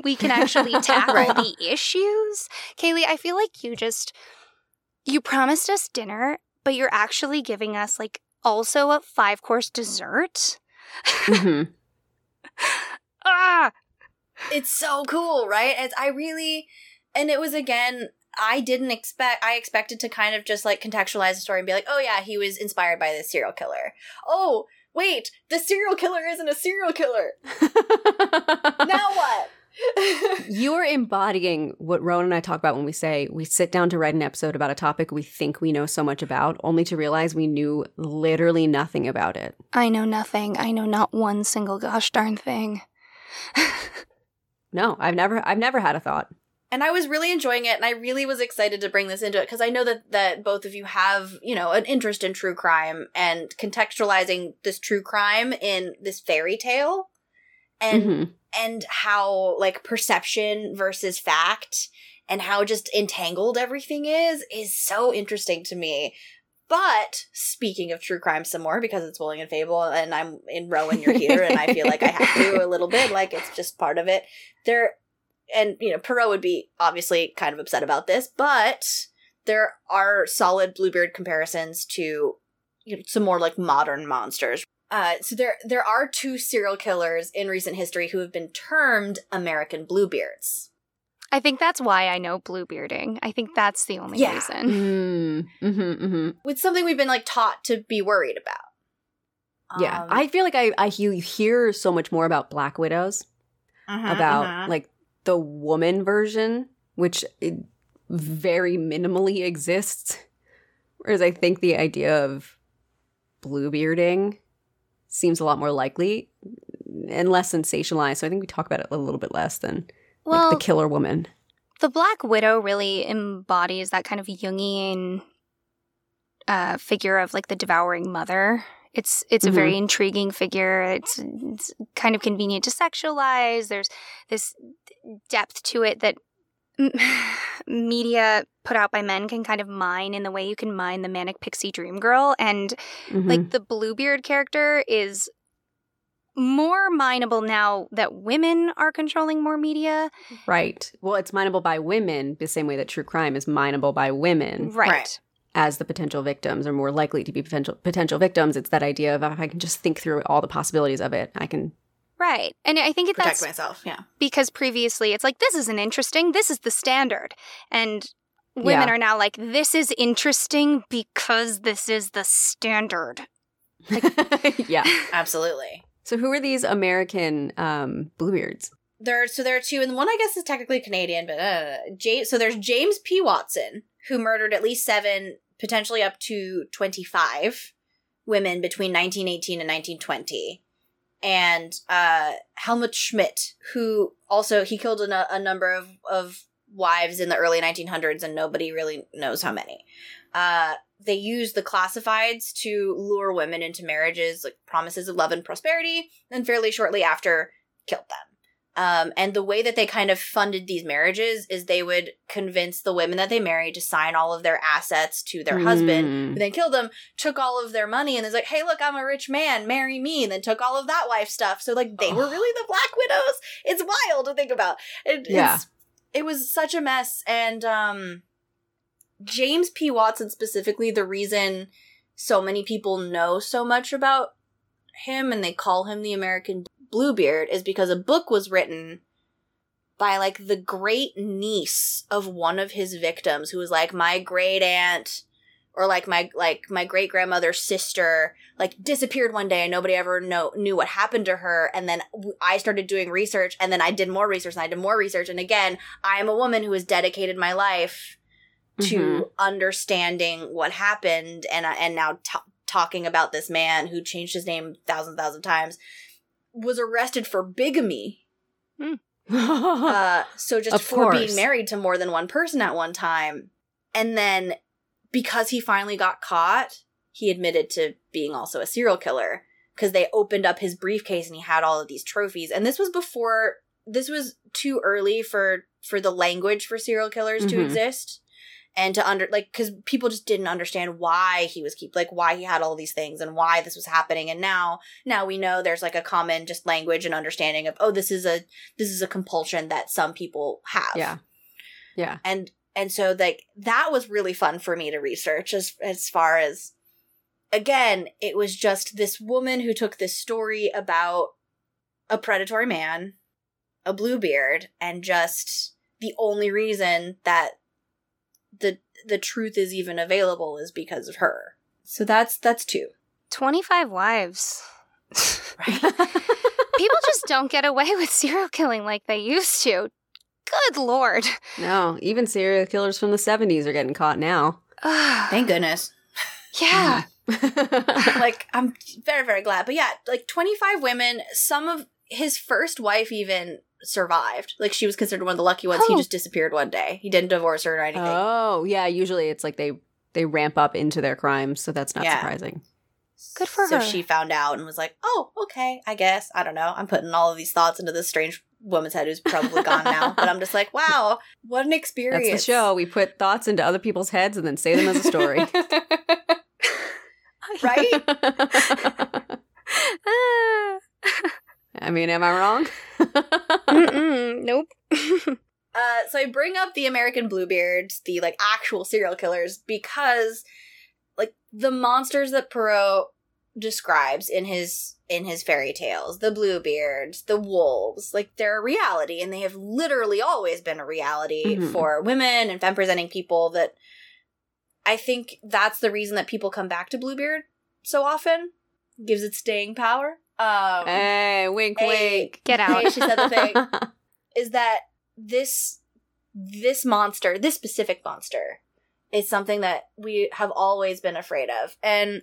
we can actually tackle Right. the issues. Kaylee, I feel like you just you promised us dinner, but you're actually giving us like also a five course dessert. Mhm. Ah, It's so cool, right? It's I really and it was again I didn't expect I expected to kind of just like contextualize the story and be like, "Oh yeah, he was inspired by this serial killer." Oh, wait, the serial killer isn't a serial killer. Now what? You're embodying what Rowan and I talk about when we say we sit down to write an episode about a topic we think we know so much about, only to realize we knew literally nothing about it. I know nothing. I know not one single gosh darn thing. No, I've never I've never had a thought. And I was really enjoying it and I really was excited to bring this into it because I know that that both of you have, you know, an interest in true crime and contextualizing this true crime in this fairy tale and Mhm. and how like perception versus fact and how just entangled everything is is so interesting to me. But speaking of true crime some more because it's Willing and Fable and I'm in Row Rowan, you're here, and I feel like I have to a little bit, like it's just part of it. There and you know, Perrault would be obviously kind of upset about this, but there are solid Bluebeard comparisons to you know, some more like modern monsters. Uh, so there there are two serial killers in recent history who have been termed American Bluebeards. I think that's why I know bluebearding. I think that's the only Yeah. reason. Mm, mhm, mhm. It's something we've been like taught to be worried about. Yeah, Um, I feel like I I hear, hear so much more about Black Widows mhm, about mhm. like the woman version which it very minimally exists. Whereas I think the idea of bluebearding seems a lot more likely and less sensationalized. So I think we talk about it a little bit less than Well, like the killer woman. the Black Widow really embodies that kind of Jungian uh, figure of like the devouring mother. It's it's a Mhm. very intriguing figure. It's, it's kind of convenient to sexualize. There's this depth to it that media put out by men can kind of mine in the way you can mine the manic pixie dream girl and Mhm. like the bluebeard character is more mineable now that women are controlling more media right. Well, it's mineable by women the same way that true crime is mineable by women right, Right. As the potential victims or more likely to be potential potential victims. It's that idea of if I can just think through all the possibilities of it, I can right and i think Protect that's myself. Yeah. because previously it's like this isn't interesting this is the standard and women Yeah. are now like this is interesting because this is the standard yeah. Absolutely. So who are these American um, bluebeards? There, so there are two, and one I guess is technically Canadian, but uh, James. So there's James P. Watson, who murdered at least seven, potentially up to twenty-five women between 1918 and 1920, and uh, Helmut Schmidt, who also he killed a, a number of of wives in the early 1900s, and nobody really knows how many. Uh, they used the classifieds to lure women into marriages, like promises of love and prosperity, and fairly shortly after killed them. Um, and the way that they kind of funded these marriages is they would convince the women that they married to sign all of their assets to their husband, Mm. who then killed them, took all of their money, and is like, hey, look, I'm a rich man, marry me, and then took all of that wife stuff. So, like, they were really the Black Widows. It's wild to think about. It, Yeah. it was such a mess. And um, James P. Watson, specifically, the reason so many people know so much about him and they call him the American Bluebeard is because a book was written by like the great niece of one of his victims who was like my great aunt or like my like my great grandmother's sister like disappeared one day and nobody ever know knew what happened to her. And then I started doing research and then I did more research and I did more research. And again I am a woman who has dedicated my life to Mhm. understanding what happened and and now t- talking about this man who changed his name thousands thousand times was arrested for bigamy. Uh, so just Of for being married to more than one person at one time. And then because he finally got caught he admitted to being also a serial killer because they opened up his briefcase and he had all of these trophies. And this was before this was too early for for the language for serial killers to Mhm. exist and to under like because people just didn't understand why he was keep like why he had all these things and why this was happening and now now we know there's like a common just language and understanding of oh this is a this is a compulsion that some people have yeah. Yeah. and and so like that was really fun for me to research as as far as again it was just this woman who took this story about a predatory man a bluebeard and just the only reason that the the truth is even available is because of her. So that's that's two. 25 wives. Right. People just don't get away with serial killing like they used to. Good lord. No, even serial killers from the 70s are getting caught now. thank goodness. Yeah. Like I'm very very glad. But yeah, like 25 women, some of his first wife even survived. Like she was considered one of the lucky ones. He Oh. just disappeared one day. He didn't divorce her or anything. oh, yeah. Usually it's like they they ramp up into their crimes, so that's not Yeah. surprising. Good for so her. So she found out and was like, "Oh, okay, I guess. I don't know. I'm putting all of these thoughts into this strange woman's head who's probably gone now." But I'm just like, "Wow, what an experience!" That's the show. We put thoughts into other people's heads and then say them as a story. right? Ah. I mean, am I wrong? Mm-mm, nope Uh, so I bring up the American Bluebeards, the like actual serial killers, because like the monsters that Perrault describes in his in his fairy tales, the Bluebeards, the wolves, like they're a reality, and they have literally always been a reality Mhm. for women and femme presenting people. That I think that's the reason that people come back to Bluebeard so often, gives it staying power. Um, hey, wink, Hey. wink. Get out. Hey, she said the thing. is that this this monster, this specific monster, is something that we have always been afraid of. And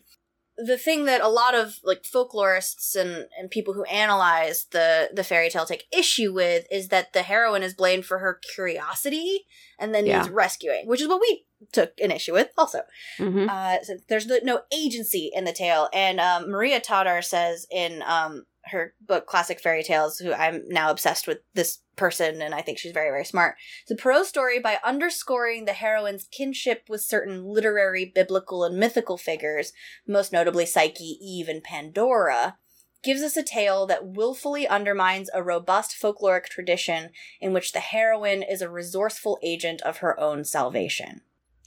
the thing that a lot of like folklorists and, and people who analyze the the fairy tale take issue with is that the heroine is blamed for her curiosity and then Yeah. needs rescuing, which is what we took an issue with also. Mhm. Uh, so there's no, no agency in the tale, and um, Maria Tatar says in um, her book Classic Fairy Tales, who I'm now obsessed with this person, and I think she's very very smart. The Perrault story, by underscoring the heroine's kinship with certain literary, biblical, and mythical figures, most notably Psyche, Eve, and Pandora. Gives us a tale that willfully undermines a robust folkloric tradition in which the heroine is a resourceful agent of her own salvation.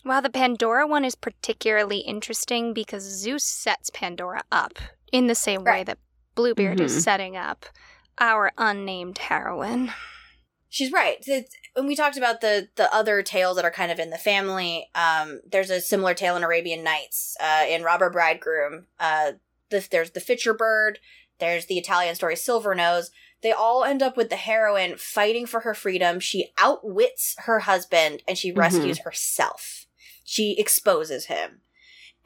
Wow, the Pandora one is particularly interesting because Zeus sets Pandora up in the same way that Bluebeard Mhm. is setting up our unnamed heroine. She's right. It's, when we talked about the the other tales that are kind of in the family, um, there's a similar tale in Arabian Nights. Uh, in Robber Bridegroom, uh, the, there's the Fitcher Bird. There's the Italian story Silver Nose. They all end up with the heroine fighting for her freedom. She outwits her husband and she Mhm. rescues herself. She exposes him,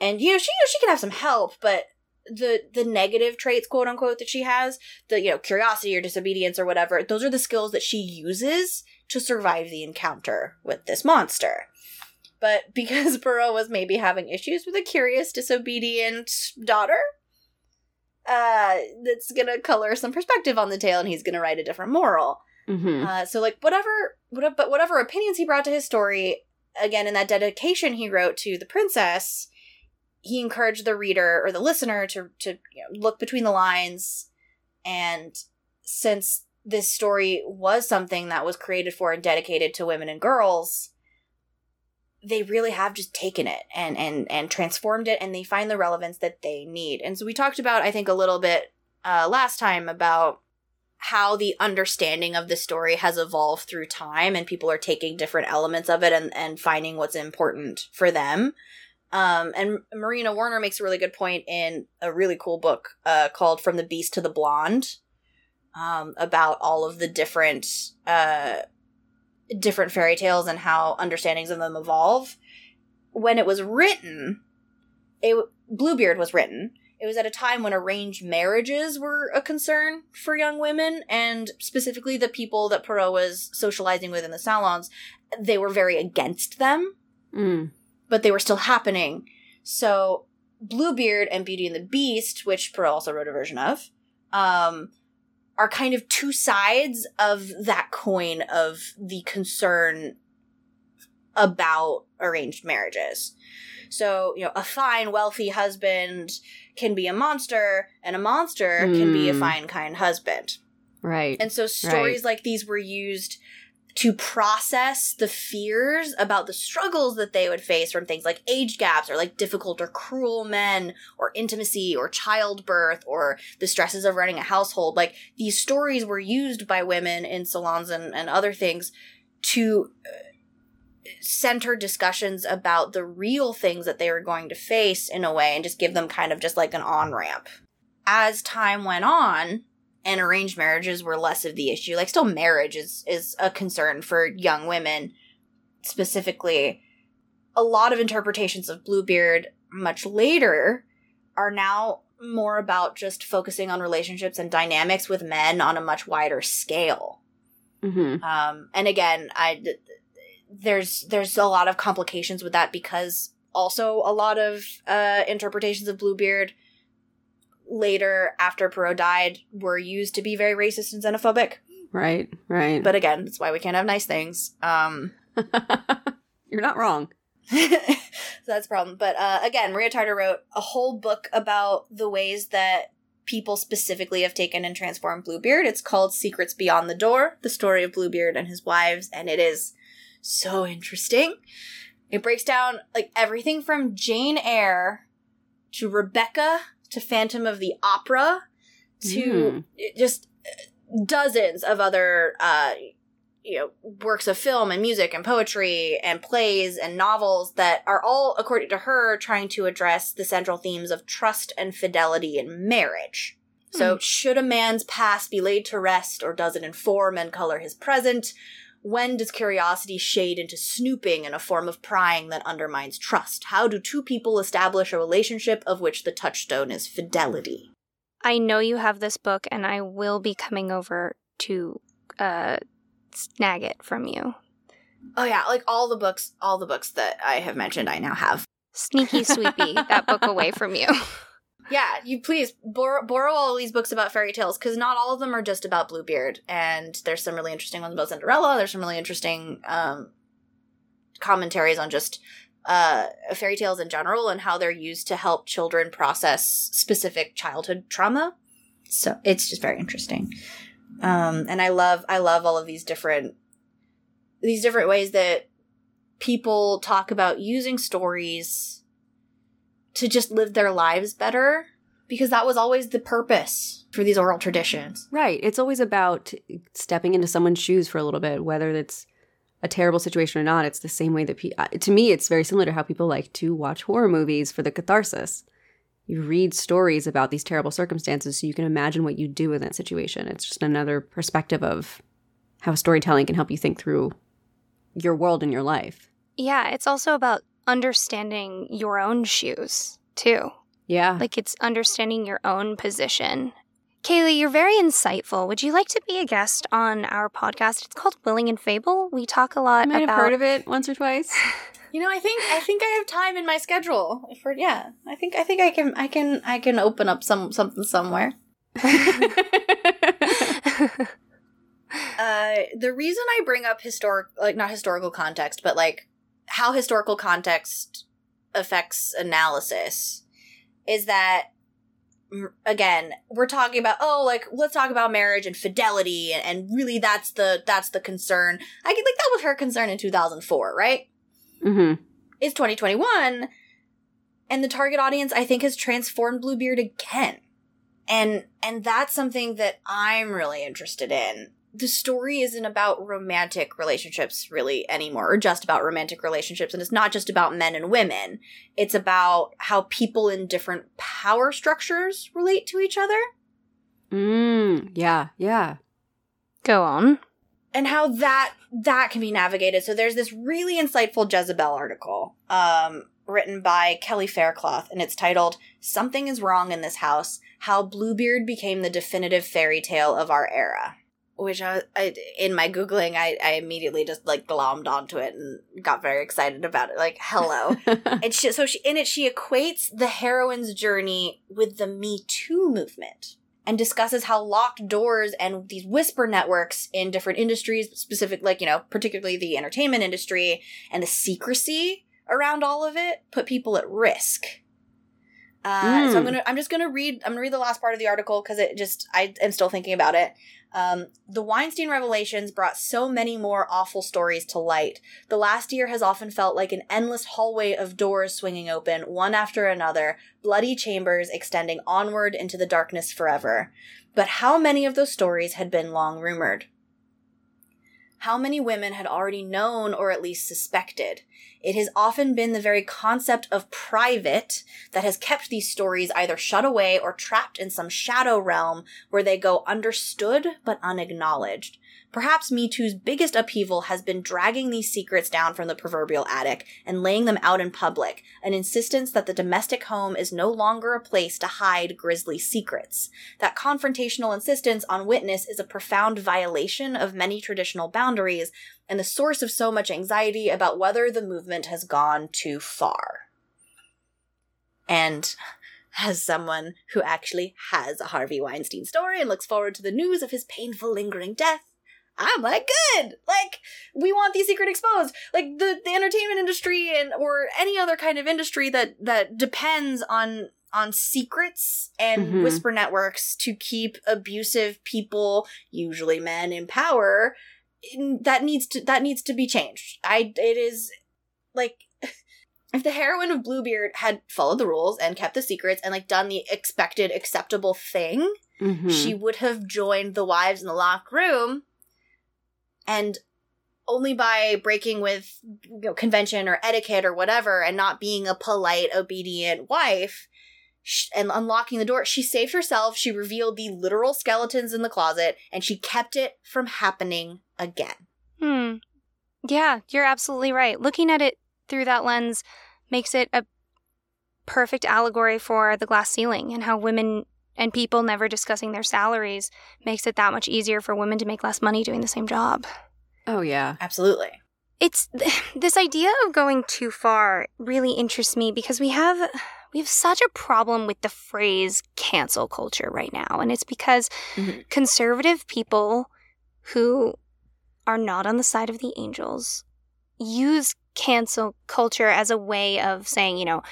and you know she you know, she can have some help, but the the negative traits quote unquote that she has the you know curiosity or disobedience or whatever those are the skills that she uses to survive the encounter with this monster but because Perrault was maybe having issues with a curious disobedient daughter uh that's gonna color some perspective on the tale and he's gonna write a different moral Mhm. uh, so like whatever, whatever, but whatever opinions he brought to his story, again in that dedication he wrote to the princess, he encouraged the reader or the listener to to you know, look between the lines, and since this story was something that was created for and dedicated to women and girls, they really have just taken it and and and transformed it, and they find the relevance that they need. And so we talked about, I think, a little bit uh, last time about how the understanding of the story has evolved through time and people are taking different elements of it and, and finding what's important for them. Um, and Marina Warner makes a really good point in a really cool book uh, called From the Beast to the Blonde um, about all of the different uh, different fairy tales and how understandings of them evolve. When it was written, it Bluebeard was written it was at a time when arranged marriages were a concern for young women, and specifically the people that Perrault was socializing with in the salons. They were very against them, Mm. But they were still happening. So, Bluebeard and Beauty and the Beast, which Perrault also wrote a version of, um, are kind of two sides of that coin of the concern about arranged marriages. So, you know, a fine, wealthy husband can be a monster, and a monster can be a Mm. fine, kind husband. Right. And so stories like these were used to process the fears about the struggles that they would face from things like age gaps or like difficult or cruel men or intimacy or childbirth or the stresses of running a household. Like these stories were used by women in salons and, and other things to uh, center discussions about the real things that they were going to face in a way and just give them kind of just like an on ramp. As time went on, and arranged marriages were less of the issue. Like still marriage is is a concern for young women specifically. A lot of interpretations of Bluebeard much later are now more about just focusing on relationships and dynamics with men on a much wider scale. hmm Um, and again, I there's there's a lot of complications with that because also a lot of uh, interpretations of Bluebeard later after Perrault died were used to be very racist and xenophobic. Right. Right. But again, that's why we can't have nice things. Um, you're not wrong. so that's a problem. But uh, again, Maria Tatar wrote a whole book about the ways that people specifically have taken and transformed Bluebeard. It's called Secrets Beyond the Door, the story of Bluebeard and his wives, and it is so interesting. It breaks down like everything from Jane Eyre to Rebecca to Phantom of the Opera to hmm. just uh, dozens of other uh you know works of film and music and poetry and plays and novels that are all according to her trying to address the central themes of trust and fidelity in marriage. So hmm. should a man's past be laid to rest or does it inform and color his present When does curiosity shade into snooping in a form of prying that undermines trust? How do two people establish a relationship of which the touchstone is fidelity? I know you have this book, and I will be coming over to uh, snag it from you. Oh yeah, like all the books, all the books that I have mentioned, I now have. Sneaky sweepy that book away from you. Yeah, you please borrow, borrow all these books about fairy tales because not all of them are just about Bluebeard, and there's some really interesting ones about Cinderella. There's some really interesting um, commentaries on just uh, fairy tales in general and how they're used to help children process specific childhood trauma. So it's just very interesting, um, and I love I love all of these different these different ways that people talk about using stories to just live their lives better because that was always the purpose for these oral traditions. Right. It's always about stepping into someone's shoes for a little bit, whether it's a terrible situation or not. It's the same way that pe- uh, to me, it's very similar to how people like to watch horror movies for the catharsis. You read stories about these terrible circumstances so you can imagine what you do in that situation. It's just another perspective of how storytelling can help you think through your world and your life. Yeah, it's also about understanding your own shoes too. Yeah. Like it's understanding your own position. Kaylee, you're very insightful. Would you like to be a guest on our podcast? It's called Willing and Fable. We talk a lot I might about have heard of it once or twice. You know, I think I think I have time in my schedule for yeah. I think I think I can I can I can open up some something somewhere. Uh, the reason I bring up historic, like not historical context, but like how historical context affects analysis, is that again we're talking about oh like let's talk about marriage and fidelity and, and really that's the that's the concern. I get like that was her concern in two thousand four, right? mm-hmm. It's twenty twenty one, and the target audience I think has transformed Bluebeard again, and and that's something that I'm really interested in the story isn't about romantic relationships really anymore, or just about romantic relationships. And it's not just about men and women. It's about how people in different power structures relate to each other. Mm, yeah, yeah. Go on. And how that that can be navigated. So there's this really insightful Jezebel article um, written by Kelly Faircloth, and it's titled "Something Is Wrong in This House: How Bluebeard Became the Definitive Fairy Tale of Our Era." Which I, I in my googling I, I immediately just like glommed onto it and got very excited about it like hello and she, so she in it she equates the heroine's journey with the me too movement and discusses how locked doors and these whisper networks in different industries specific like you know particularly the entertainment industry and the secrecy around all of it put people at risk uh, So I'm Mm. gonna. I'm just gonna read. I'm gonna read the last part of the article because it just. I am still thinking about it. Um, the Weinstein revelations brought so many more awful stories to light. The last year has often felt like an endless hallway of doors swinging open, one after another, bloody chambers extending onward into the darkness forever. But how many of those stories had been long rumored? How many women had already known or at least suspected? It has often been the very concept of private that has kept these stories either shut away or trapped in some shadow realm where they go understood but unacknowledged. Perhaps Me Too's biggest upheaval has been dragging these secrets down from the proverbial attic and laying them out in public, an insistence that the domestic home is no longer a place to hide grisly secrets. That confrontational insistence on witness is a profound violation of many traditional boundaries and the source of so much anxiety about whether the movement has gone too far. And as someone who actually has a Harvey Weinstein story and looks forward to the news of his painful, lingering death, I'm like, good. Like, we want these secret exposed. Like the, the entertainment industry and or any other kind of industry that that depends on on secrets and Mhm. whisper networks to keep abusive people, usually men in power, that needs to that needs to be changed. I it is like if the heroine of Bluebeard had followed the rules and kept the secrets and like done the expected acceptable thing, Mhm. she would have joined the wives in the locked room and only by breaking with you know, convention or etiquette or whatever and not being a polite obedient wife and unlocking the door she saved herself she revealed the literal skeletons in the closet and she kept it from happening again Hmm. Yeah, you're absolutely right. Looking at it through that lens makes it a perfect allegory for the glass ceiling and how women and people never discussing their salaries makes it that much easier for women to make less money doing the same job. Oh, yeah. Absolutely. It's this idea of going too far really interests me because we have we have such a problem with the phrase cancel culture right now and it's because Mhm. conservative people who are not on the side of the angels use cancel culture as a way of saying, you know,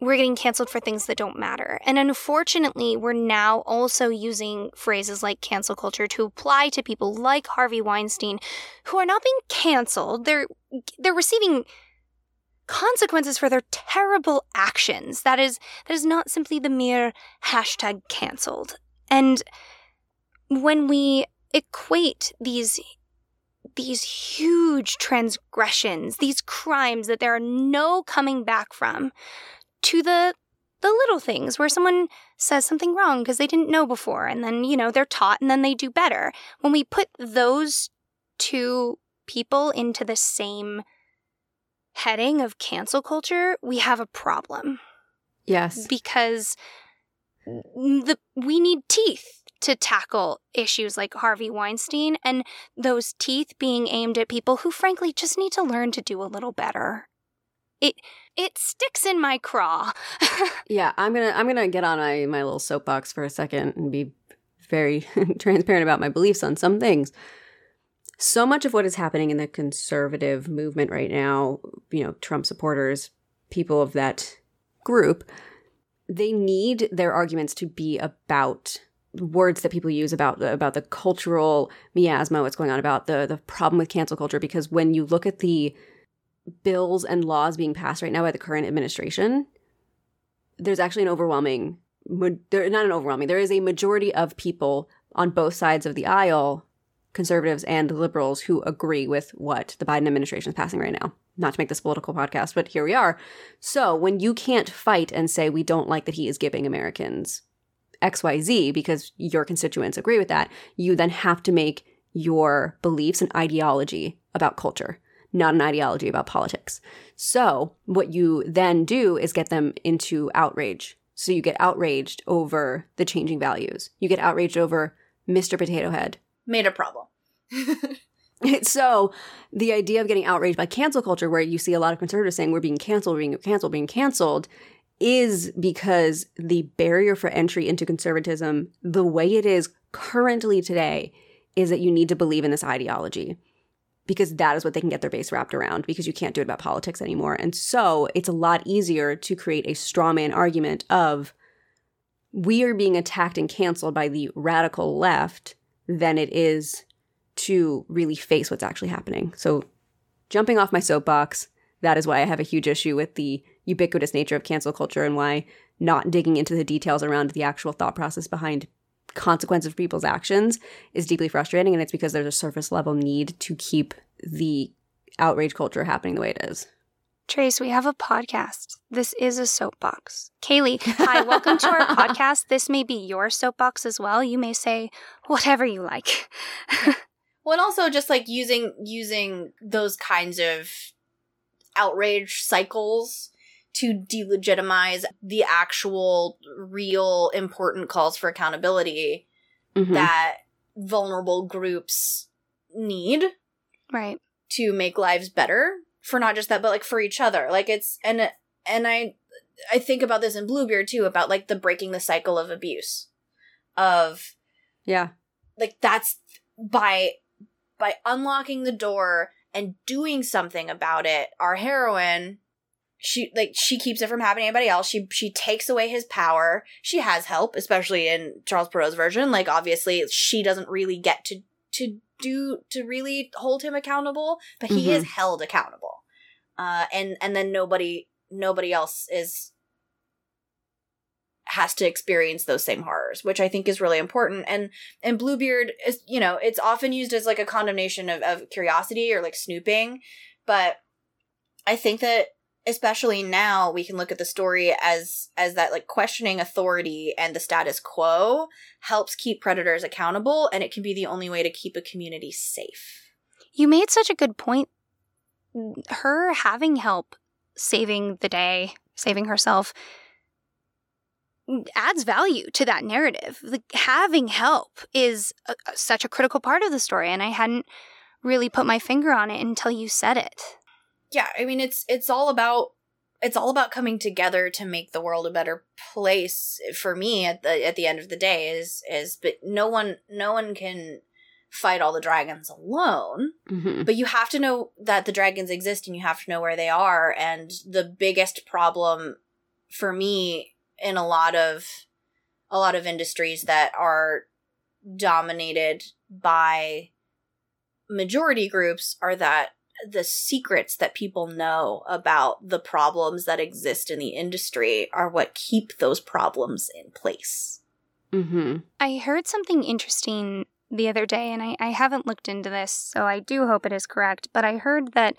we're getting canceled for things that don't matter. And unfortunately, we're now also using phrases like cancel culture to apply to people like Harvey Weinstein who are not being canceled. They're they're receiving consequences for their terrible actions. That is that is not simply the mere hashtag canceled. And when we equate these these huge transgressions, these crimes that there are no coming back from, to the the little things where someone says something wrong because they didn't know before and then you know they're taught and then they do better when we put those two people into the same heading of cancel culture we have a problem Yes. because the we need teeth to tackle issues like Harvey Weinstein and those teeth being aimed at people who frankly just need to learn to do a little better. It it sticks in my craw. Yeah, I'm gonna I'm gonna get on my my little soapbox for a second and be very transparent about my beliefs on some things. So much of what is happening in the conservative movement right now, you know, Trump supporters, people of that group, they need their arguments to be about words that people use about the, about the cultural miasma, what's going on about the the problem with cancel culture. Because when you look at the bills and laws being passed right now by the current administration, there's actually an overwhelming there not an overwhelming there is a majority of people on both sides of the aisle conservatives and liberals who agree with what the Biden administration is passing right now. Not to make this political podcast but here we are. So when you can't fight and say we don't like that he is giving Americans XYZ because your constituents agree with that you then have to make your beliefs and ideology about culture not an ideology about politics so, what you then do is get them into outrage. So, you get outraged over the changing values. You get outraged over Mr. Potato Head. Made a problem. so, the idea of getting outraged by cancel culture, where you see a lot of conservatives saying we're being canceled, we're being canceled, being canceled, is because the barrier for entry into conservatism, the way it is currently today, is that you need to believe in this ideology because that is what they can get their base wrapped around because you can't do it about politics anymore. And so it's a lot easier to create a straw man argument of we are being attacked and canceled by the radical left than it is to really face what's actually happening. So jumping off my soapbox, that is why I have a huge issue with the ubiquitous nature of cancel culture and why not digging into the details around the actual thought process behind consequences of people's actions is deeply frustrating and it's because there's a surface level need to keep the outrage culture happening the way it is. Trace, we have a podcast. This is a soapbox. Kaylee, hi, welcome to our podcast. This may be your soapbox as well. You may say whatever you like. Well, and also just like using using those kinds of outrage cycles to delegitimize the actual real important calls for accountability Mhm. that vulnerable groups need right. to make lives better for not just that but like for each other like it's and and i i think about this in bluebeard too about like the breaking the cycle of abuse of yeah. like that's by by unlocking the door and doing something about it our heroine she like she keeps it from happening to anybody else. She she takes away his power. She has help especially in charles perrault's version. Like obviously she doesn't really get to to do to really hold him accountable but he is held accountable. Uh and and then nobody nobody else is has to experience those same horrors which i think is really important. And and bluebeard is you know it's often used as like a condemnation of, of curiosity or like snooping but i think that especially now we can look at the story as as that like questioning authority and the status quo helps keep predators accountable and it can be the only way to keep a community safe you made such a good point. Her having help saving the day, saving herself, adds value to that narrative. Like having help is a, such a critical part of the story, and I hadn't really put my finger on it until you said it. Yeah, I mean it's it's all about it's all about coming together to make the world a better place for me at the at the end of the day is is but no one no one can fight all the dragons alone Mm-hmm. but you have to know that the dragons exist and you have to know where they are and the biggest problem for me in a lot of a lot of industries that are dominated by majority groups are that the secrets that people know about the problems that exist in the industry are what keep those problems in place. Mm-hmm. I heard something interesting the other day, and I, I haven't looked into this, so I do hope it is correct. But I heard that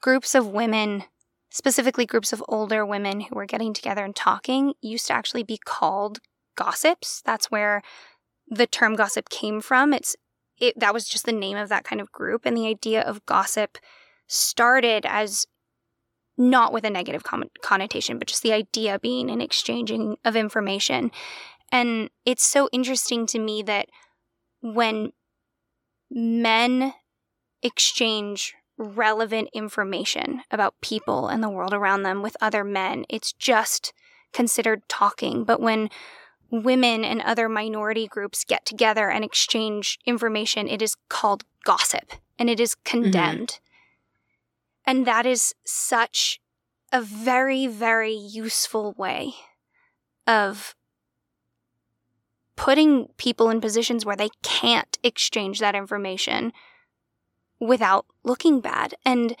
groups of women, specifically groups of older women who were getting together and talking, used to actually be called gossips. That's where the term gossip came from. It's it that was just the name of that kind of group, and the idea of gossip started as not with a negative con- connotation, but just the idea being an exchanging of information. And it's so interesting to me that when men exchange relevant information about people and the world around them with other men, it's just considered talking. But when women and other minority groups get together and exchange information, it is called gossip and it is mm-hmm. condemned. And that is such a very, very useful way of putting people in positions where they can't exchange that information without looking bad. And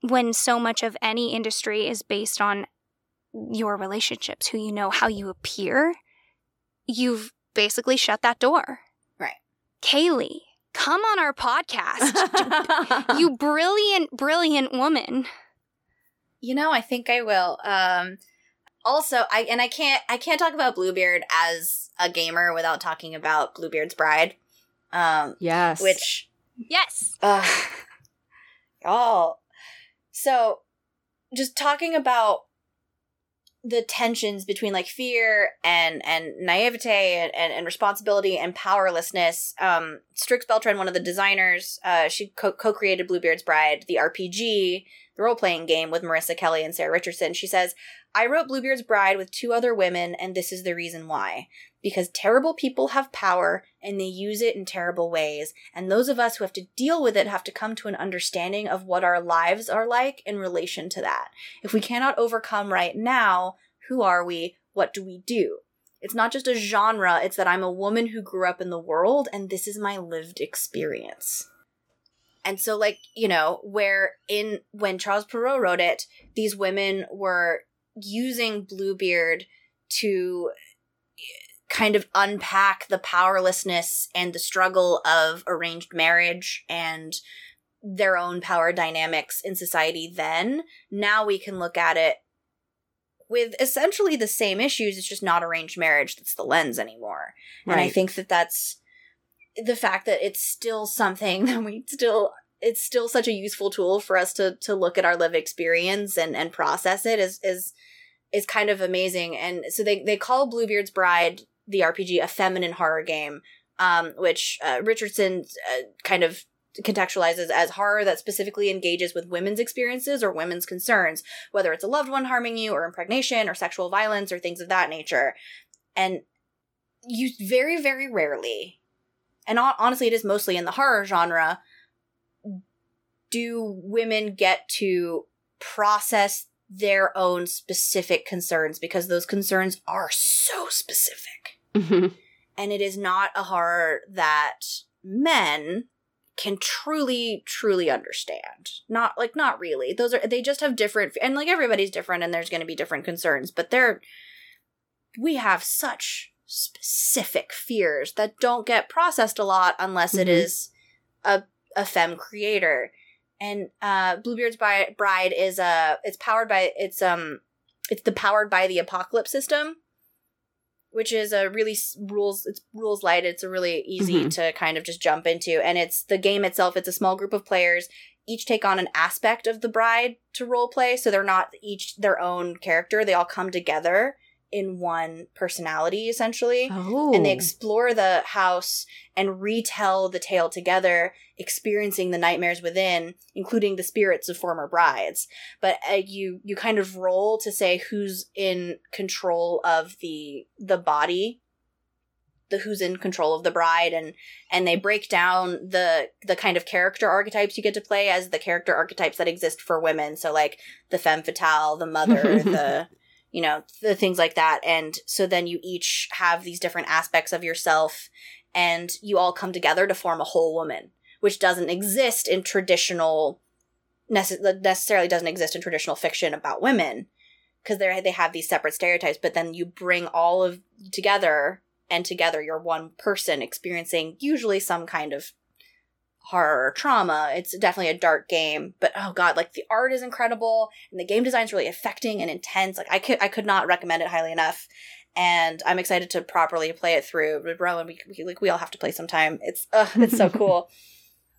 when so much of any industry is based on your relationships, who you know, how you appear, you've basically shut that door. Right. Kaylee, come on our podcast. you brilliant, brilliant woman. You know, I think I will. Um also I and I can't I can't talk about Bluebeard as a gamer without talking about Bluebeard's Bride. Um yes. which Yes. uh y'all. So just talking about the tensions between like fear and and naivete and, and, and responsibility and powerlessness. Um strix beltran one of the designers uh she co- co-created bluebeard's bride the rpg the role-playing game with marissa kelly and sarah richardson. She says i wrote bluebeard's bride with two other women and this is the reason why because terrible people have power and they use it in terrible ways and those of us who have to deal with it have to come to an understanding of what our lives are like in relation to that if we cannot overcome right now, who are we? What do we do? It's not just a genre, it's that I'm a woman who grew up in the world and this is my lived experience. And so, like, you know, where in when Charles Perrault wrote it, these women were using Bluebeard to kind of unpack the powerlessness and the struggle of arranged marriage and their own power dynamics in society then. Now we can look at it with essentially the same issues. It's just not arranged marriage that's the lens anymore. And I think that that's the fact that it's still something that we still it's still such a useful tool for us to to look at our lived experience and and process it is is is kind of amazing. And so they they call Bluebeard's Bride the RPG a feminine horror game, um, which uh, Richardson uh, kind of contextualizes as horror that specifically engages with women's experiences or women's concerns, whether it's a loved one harming you, or impregnation, or sexual violence, or things of that nature. And you very, very rarely, and honestly, it is mostly in the horror genre, do women get to process their own specific concerns because those concerns are so specific. Mhm. And it is not a horror that men can truly truly understand not like not really those are they just have different and like everybody's different and there's going to be different concerns but they're we have such specific fears that don't get processed a lot unless it Mhm. is a a femme creator and uh bluebeard's bride is uh it's powered by it's um it's the powered by the apocalypse system which is a really rules it's rules light. It's a really easy Mhm. to kind of just jump into, and it's the game itself. It's a small group of players. Each take on an aspect of the bride to role play, so they're not each their own character. They all come together in one personality, essentially Oh. and they explore the house and retell the tale together, experiencing the nightmares within, including the spirits of former brides. But uh, you you kind of roll to say who's in control of the the body, the who's in control of the bride, and and they break down the the kind of character archetypes you get to play as the character archetypes that exist for women. So like the femme fatale, the mother, the you know the things like that. And so then you each have these different aspects of yourself and you all come together to form a whole woman which doesn't exist in traditional necessarily doesn't exist in traditional fiction about women because they they have these separate stereotypes. But then you bring all of together and together you're one person experiencing usually some kind of horror or trauma. It's definitely a dark game, but oh god, like the art is incredible and the game design is really affecting and intense. Like I could I could not recommend it highly enough. And I'm excited to properly play it through. Rowan, we, we like we all have to play sometime. It's uh, it's so cool.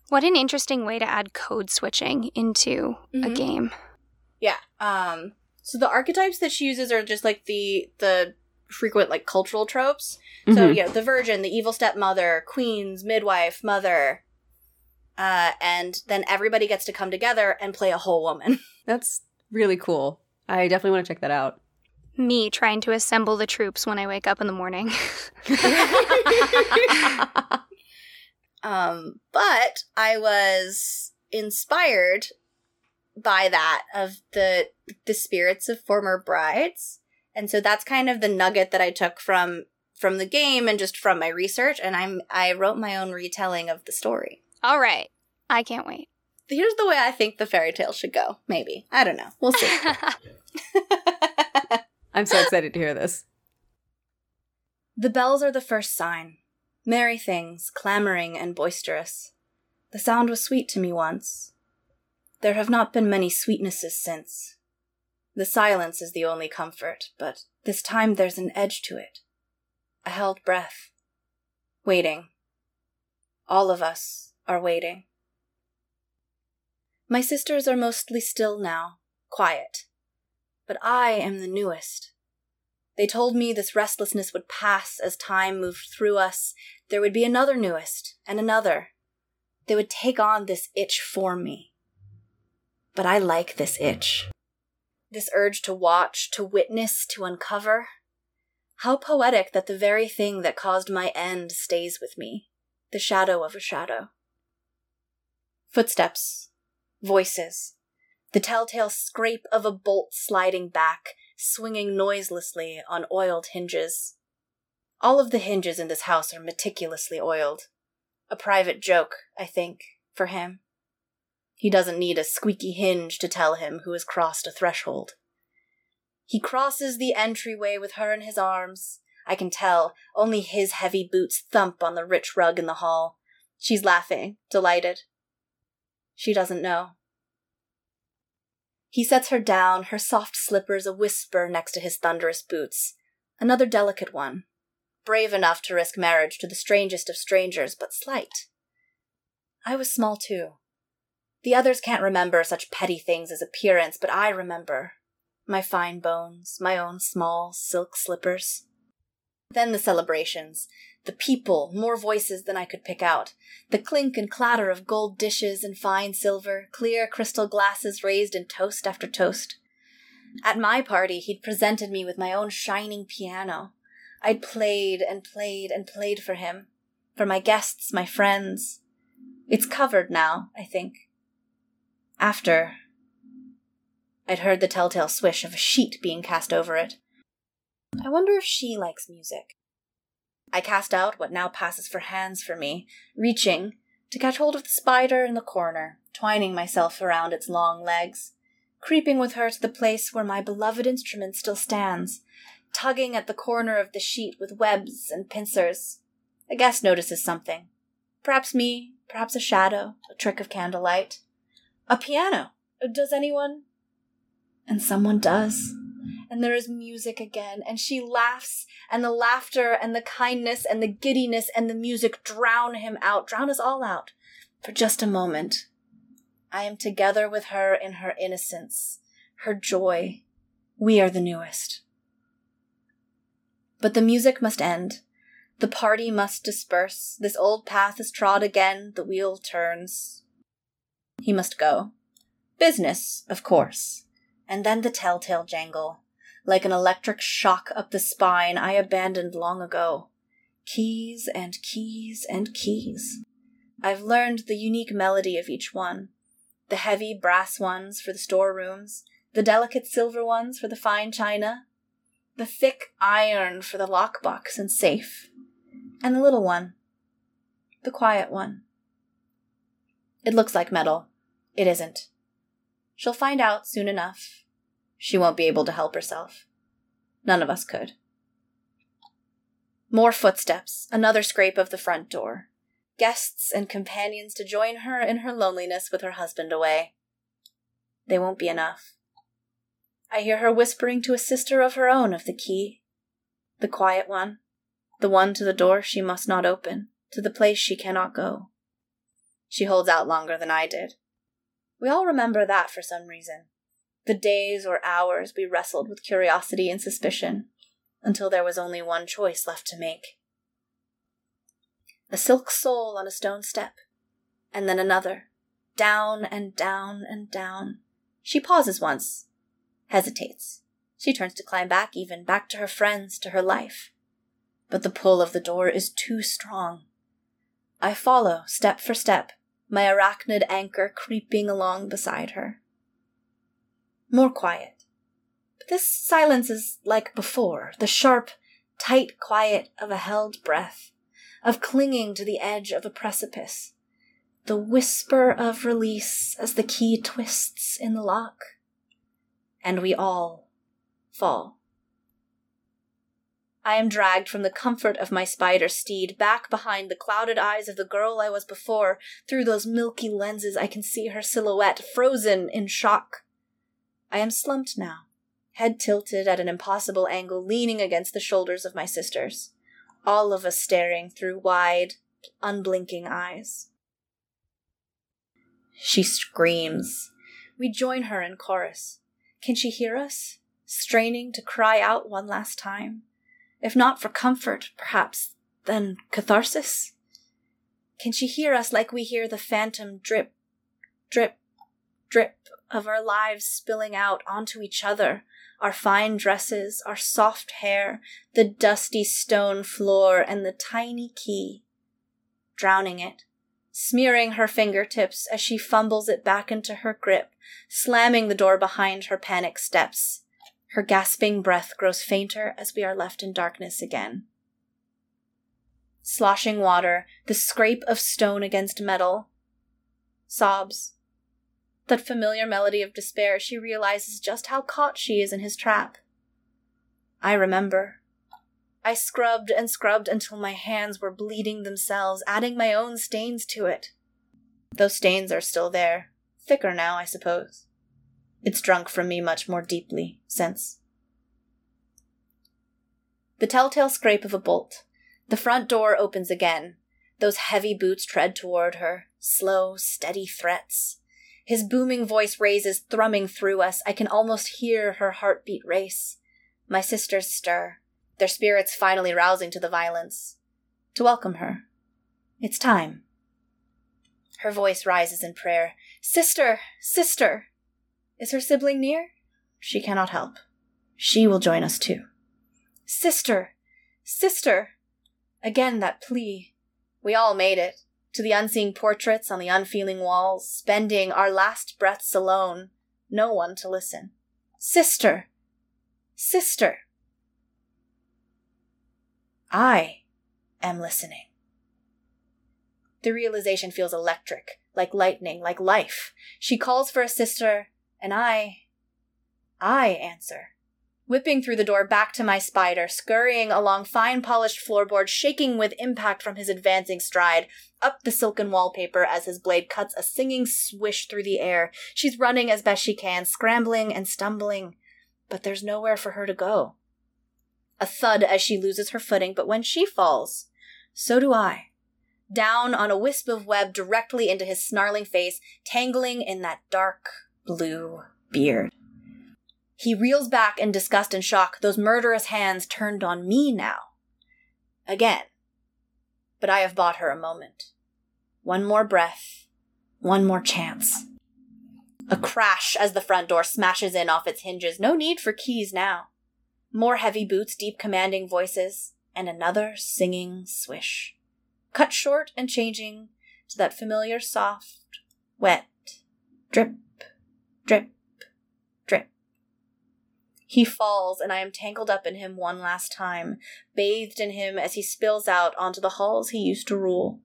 What an interesting way to add code switching into a Mhm. game. Yeah. Um so the archetypes that she uses are just like the the frequent like cultural tropes. So Mhm. yeah, the virgin, the evil stepmother, queens, midwife, mother. Uh and then everybody gets to come together and play a whole woman. That's really cool. I definitely want to check that out. Me trying to assemble the troops when I wake up in the morning. Um, but I was inspired by that of the the spirits of former brides. And so that's kind of the nugget that I took from from the game and just from my research and I'm I wrote my own retelling of the story. All right. I can't wait. Here's the way I think the fairy tale should go. Maybe. I don't know. We'll see. I'm so excited to hear this. The bells are the first sign. Merry things, clamoring and boisterous. The sound was sweet to me once. There have not been many sweetnesses since. The silence is the only comfort, but this time there's an edge to it. A held breath. Waiting. All of us are waiting. My sisters are mostly still now, quiet. But I am the newest. They told me this restlessness would pass as time moved through us. There would be another newest, and another. They would take on this itch for me. But I like this itch. This urge to watch, to witness, to uncover. How poetic that the very thing that caused my end stays with me the shadow of a shadow. Footsteps, voices, the telltale scrape of a bolt sliding back, swinging noiselessly on oiled hinges. All of the hinges in this house are meticulously oiled. A private joke, I think, for him. He doesn't need a squeaky hinge to tell him who has crossed a threshold. He crosses the entryway with her in his arms. I can tell, only his heavy boots thump on the rich rug in the hall. She's laughing, delighted. She doesn't know. He sets her down, her soft slippers a whisper next to his thunderous boots. Another delicate one. Brave enough to risk marriage to the strangest of strangers, but slight. I was small too. The others can't remember such petty things as appearance, but I remember. My fine bones, my own small silk slippers. Then the celebrations. The people, more voices than I could pick out. The clink and clatter of gold dishes and fine silver, clear crystal glasses raised in toast after toast. At my party, he'd presented me with my own shining piano. I'd played and played and played for him, for my guests, my friends. It's covered now, I think. After, I'd heard the telltale swish of a sheet being cast over it. I wonder if she likes music. I cast out what now passes for hands for me, reaching to catch hold of the spider in the corner, twining myself around its long legs, creeping with her to the place where my beloved instrument still stands, tugging at the corner of the sheet with webs and pincers. A guest notices something. Perhaps me, perhaps a shadow, a trick of candlelight. A piano. Does anyone? And someone does. And there is music again, and she laughs, and the laughter and the kindness and the giddiness and the music drown him out, drown us all out for just a moment. I am together with her in her innocence, her joy. We are the newest. But the music must end. The party must disperse. This old path is trod again. The wheel turns. He must go. Business, of course. And then the telltale jangle. Like an electric shock up the spine I abandoned long ago. Keys and keys and keys. I've learned the unique melody of each one. The heavy brass ones for the storerooms, the delicate silver ones for the fine china, the thick iron for the lockbox and safe, and the little one, the quiet one. It looks like metal. It isn't. She'll find out soon enough. She won't be able to help herself. None of us could. More footsteps, another scrape of the front door. Guests and companions to join her in her loneliness with her husband away. They won't be enough. I hear her whispering to a sister of her own of the key. The quiet one, the one to the door she must not open, to the place she cannot go. She holds out longer than I did. We all remember that for some reason. The days or hours we wrestled with curiosity and suspicion, until there was only one choice left to make. A silk sole on a stone step, and then another, down and down and down. She pauses once, hesitates. She turns to climb back, even back to her friends, to her life. But the pull of the door is too strong. I follow, step for step, my arachnid anchor creeping along beside her. More quiet. But this silence is like before, the sharp, tight quiet of a held breath, of clinging to the edge of a precipice, the whisper of release as the key twists in the lock. And we all fall. I am dragged from the comfort of my spider steed back behind the clouded eyes of the girl I was before. Through those milky lenses, I can see her silhouette, frozen in shock. I am slumped now, head tilted at an impossible angle, leaning against the shoulders of my sisters, all of us staring through wide, unblinking eyes. She screams. We join her in chorus. Can she hear us? Straining to cry out one last time. If not for comfort, perhaps, then catharsis? Can she hear us like we hear the phantom drip, drip, drip of our lives spilling out onto each other, our fine dresses, our soft hair, the dusty stone floor, and the tiny key, drowning it, smearing her fingertips as she fumbles it back into her grip, slamming the door behind her panic steps. Her gasping breath grows fainter as we are left in darkness again. Sloshing water, the scrape of stone against metal. Sobs. That familiar melody of despair, she realizes just how caught she is in his trap. I remember. I scrubbed and scrubbed until my hands were bleeding themselves, adding my own stains to it. Those stains are still there, thicker now, I suppose. It's drunk from me much more deeply since. The telltale scrape of a bolt. The front door opens again. Those heavy boots tread toward her. Slow, steady threats. His booming voice raises, thrumming through us. I can almost hear her heartbeat race. My sisters stir, their spirits finally rousing to the violence. To welcome her. It's time. Her voice rises in prayer. Sister! Sister! Is her sibling near? She cannot help. She will join us too. Sister! Sister! Again that plea. We all made it. To the unseen portraits on the unfeeling walls, spending our last breaths alone, no one to listen. Sister! Sister! I am listening. The realization feels electric, like lightning, like life. She calls for a sister, and I. I answer. Whipping through the door back to my spider, scurrying along fine polished floorboards, shaking with impact from his advancing stride, up the silken wallpaper as his blade cuts a singing swish through the air. She's running as best she can, scrambling and stumbling. but there's nowhere for her to go. A thud as she loses her footing, but when she falls, so do I. Down on a wisp of web directly into his snarling face, tangling in that dark blue beard. He reels back in disgust and shock, those murderous hands turned on me now. Again. But I have bought her a moment. One more breath, one more chance. A crash as the front door smashes in off its hinges. No need for keys now. More heavy boots, deep commanding voices, and another singing swish. Cut short and changing to that familiar soft, wet drip, drip. He falls, and I am tangled up in him one last time, bathed in him as he spills out onto the halls he used to rule.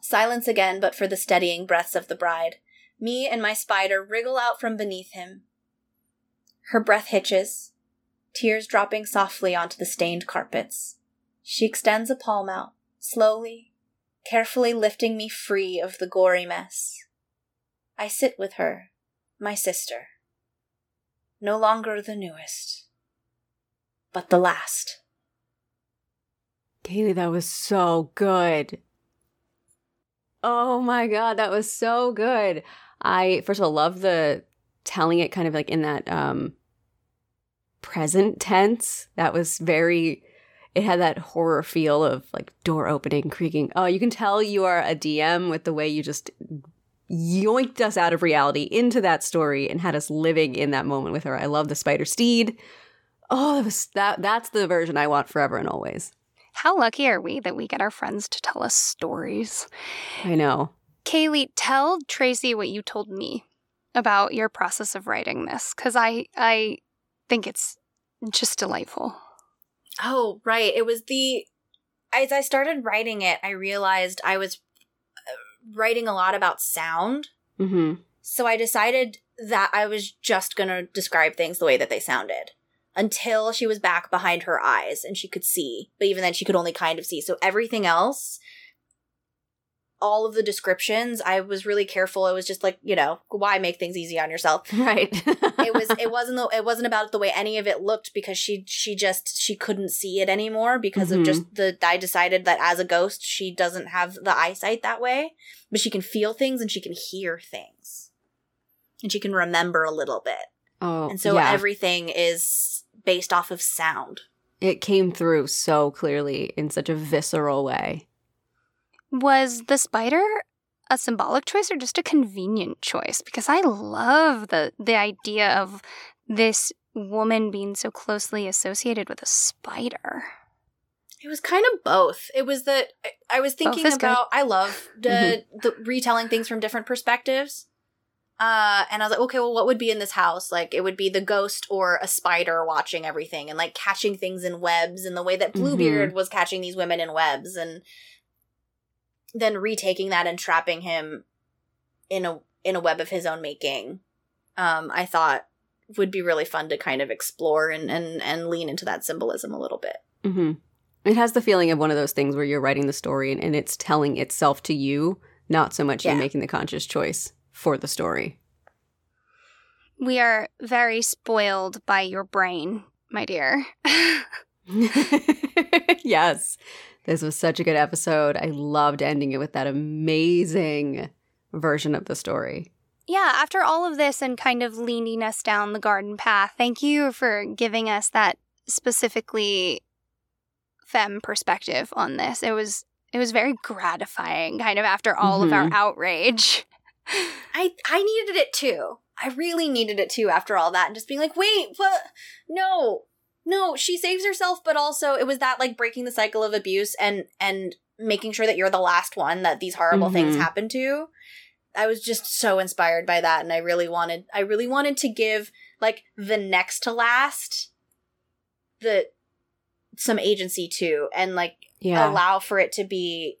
Silence again, but for the steadying breaths of the bride. Me and my spider wriggle out from beneath him. Her breath hitches, tears dropping softly onto the stained carpets. She extends a palm out, slowly, carefully lifting me free of the gory mess. I sit with her, my sister. No longer the newest, but the last. Kaylee, that was so good. Oh my god, that was so good. I first of all love the telling it kind of like in that um present tense. That was very it had that horror feel of like door opening, creaking. Oh, you can tell you are a DM with the way you just yoinked us out of reality into that story and had us living in that moment with her. I love the spider steed. Oh, that was that that's the version I want forever and always. How lucky are we that we get our friends to tell us stories? I know. Kaylee, tell Tracy what you told me about your process of writing this cuz I I think it's just delightful. Oh, right. It was the as I started writing it, I realized I was writing a lot about sound. Mm-hmm. So I decided that I was just going to describe things the way that they sounded until she was back behind her eyes and she could see. But even then, she could only kind of see. So everything else, all of the descriptions, I was really careful. It was just like, you know, why make things easy on yourself? Right. it was it wasn't the, it wasn't about the way any of it looked because she she just she couldn't see it anymore because Mhm. of just the I decided that as a ghost she doesn't have the eyesight that way but she can feel things and she can hear things and she can remember a little bit Oh, and so yeah. everything is based off of sound it came through so clearly in such a visceral way. Was the spider a symbolic choice or just a convenient choice? Because I love the the idea of this woman being so closely associated with a spider. It was kind of both. It was that I- was thinking is good. about. I love the the retelling things from different perspectives. Uh, and I was like, okay, well, what would be in this house? Like, it would be the ghost or a spider watching everything and like catching things in webs, in the way that Bluebeard was catching these women in webs, and then retaking that and trapping him in a in a web of his own making. Um, I thought would be really fun to kind of explore and and and lean into that symbolism a little bit. hmm It has the feeling of one of those things where you're writing the story and, and it's telling itself to you, not so much Yeah. you making the conscious choice for the story. We are very spoiled by your brain, my dear. yes. This was such a good episode. I loved ending it with that amazing version of the story. yeah, after all of this and kind of leading us down the garden path, thank you for giving us that specifically femme perspective on this. It was it was very gratifying kind of after all of our Mhm. outrage. I I needed it too. I really needed it too after all that and just being like, wait, what? No, no, she saves herself, but also it was that like breaking the cycle of abuse and and making sure that you're the last one that these horrible things Mhm. happen to. I was just so inspired by that, and I really wanted I really wanted to give like the next to last the some agency to and like Yeah. allow for it to be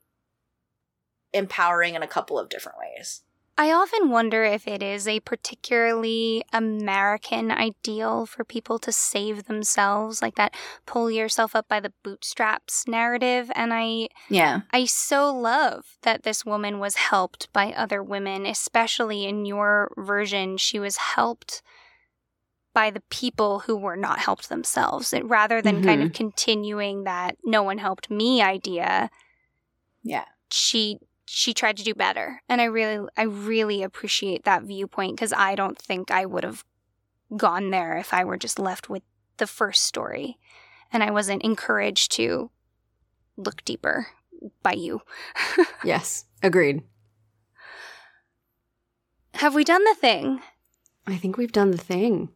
empowering in a couple of different ways. I often wonder if it is a particularly American ideal for people to save themselves, like that pull yourself up by the bootstraps narrative. And I Yeah. I so love that this woman was helped by other women, especially in your version. She was helped by the people who were not helped themselves it, rather than kind of mm-hmm. continuing that no one helped me idea Yeah. she she tried to do better and i really i really appreciate that viewpoint because i don't think i would have gone there if i were just left with the first story and i wasn't encouraged to look deeper by you Yes, agreed. have we done the thing I think we've done the thing.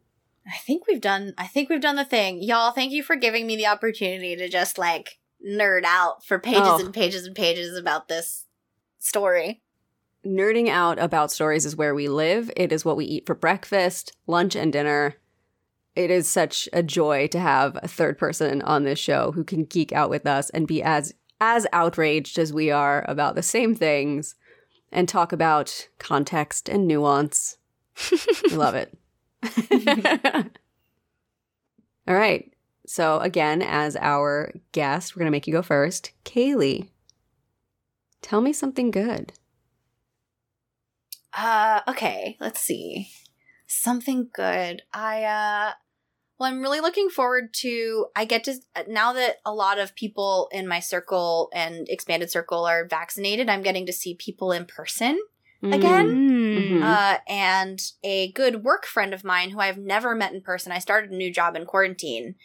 I think we've done I think we've done the thing. Y'all, thank you for giving me the opportunity to just like nerd out for pages Oh. and pages and pages about this story. Nerding out about stories is where we live. It is what we eat for breakfast, lunch, and dinner. It is such a joy to have a third person on this show who can geek out with us and be as as outraged as we are about the same things and talk about context and nuance. Love it. All right. So again, as our guest, we're gonna make you go first. Kaylee, tell me something good. Uh okay, let's see. Something good. I uh well, I'm really looking forward to I get to now that a lot of people in my circle and expanded circle are vaccinated, I'm getting to see people in person. Again? Mm. Mhm. Uh, and a good work friend of mine who I've never met in person. I started a new job in quarantine,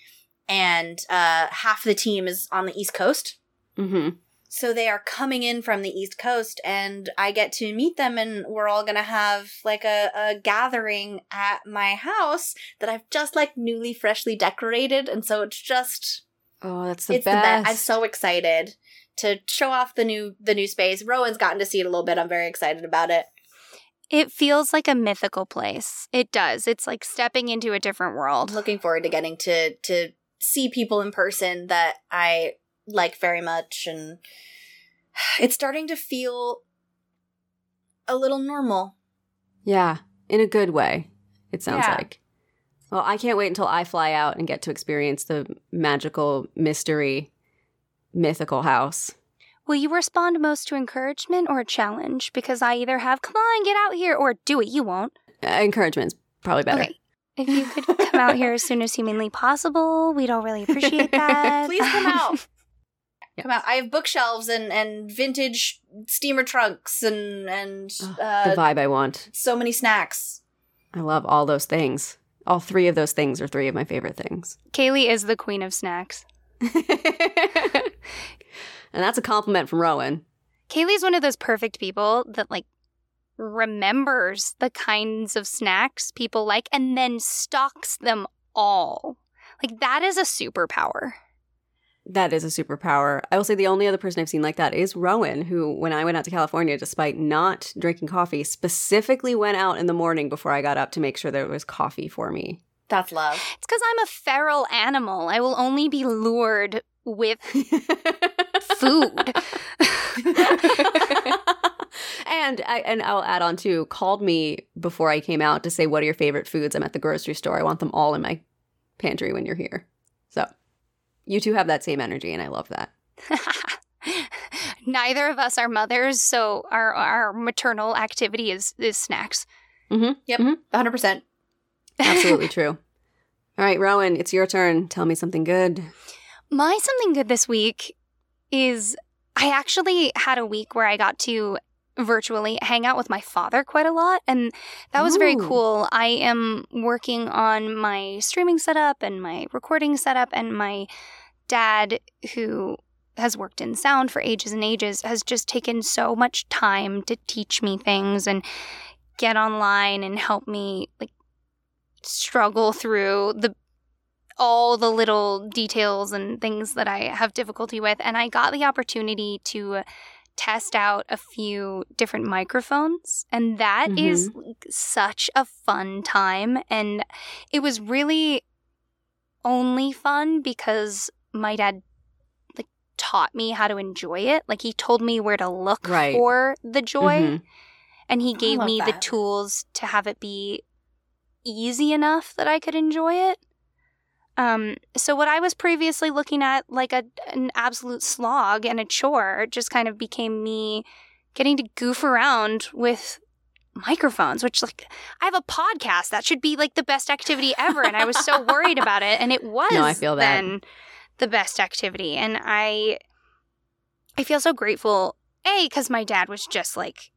and uh, half the team is on the East Coast. Mm-hmm. So they are coming in from the East Coast, and I get to meet them, and we're all gonna have like a, a gathering at my house that I've just like newly, freshly decorated, and so it's just Oh, that's the it's best. the. I'm so excited to show off the new the new space. Rowan's gotten to see it a little bit. I'm very excited about it. It feels like a mythical place. It does. It's like stepping into a different world. looking forward to getting to to see people in person that I like very much and it's starting to feel a little normal. yeah, in a good way. It sounds Yeah. like. Well, I can't wait until I fly out and get to experience the magical mystery mythical house. Will you respond most to encouragement or a challenge? Because I either have, come on, get out here, or do it, you won't. Uh, encouragement's probably better. Okay. If you could come out here as soon as humanly possible, we'd all really appreciate that. Please come out. Yeah. Come out. I have bookshelves and and vintage steamer trunks and and Ugh, uh, the vibe I want. so many snacks. I love all those things. All three of those things are three of my favorite things. Kaylee is the queen of snacks. and that's a compliment from Rowan. Kaylee's one of those perfect people that like remembers the kinds of snacks people like and then stocks them all. Like that is a superpower. That is a superpower. I will say the only other person I've seen like that is Rowan, who, when I went out to California, despite not drinking coffee, specifically went out in the morning before I got up to make sure there was coffee for me. That's love. It's because I'm a feral animal. I will only be lured with food. and I and I'll add on too. Called me before I came out to say, "What are your favorite foods?" I'm at the grocery store. I want them all in my pantry when you're here. So you two have that same energy, and I love that. Neither of us are mothers, so our our maternal activity is is snacks. Yep. Mhm. 100%. Absolutely true. All right, Rowan, it's your turn. Tell me something good. My something good this week is I actually had a week where I got to virtually hang out with my father quite a lot and that was very cool. I am working on my streaming setup and my recording setup and my dad who has worked in sound for ages and ages has just taken so much time to teach me things and get online and help me like struggle through the all the little details and things that I have difficulty with. And I got the opportunity to test out a few different microphones. And that is like, such a fun time. And it was really only fun because my dad like taught me how to enjoy it. Like he told me where to look Right. for the joy Mhm. and he gave love me the tools to have it be easy enough that I could enjoy it. Um, so what I was previously looking at like a an absolute slog and a chore just kind of became me getting to goof around with microphones, which like I have a podcast that should be like the best activity ever, and I was so worried about it, and it was No, I feel that. then the best activity, and I I feel so grateful. A because my dad was just like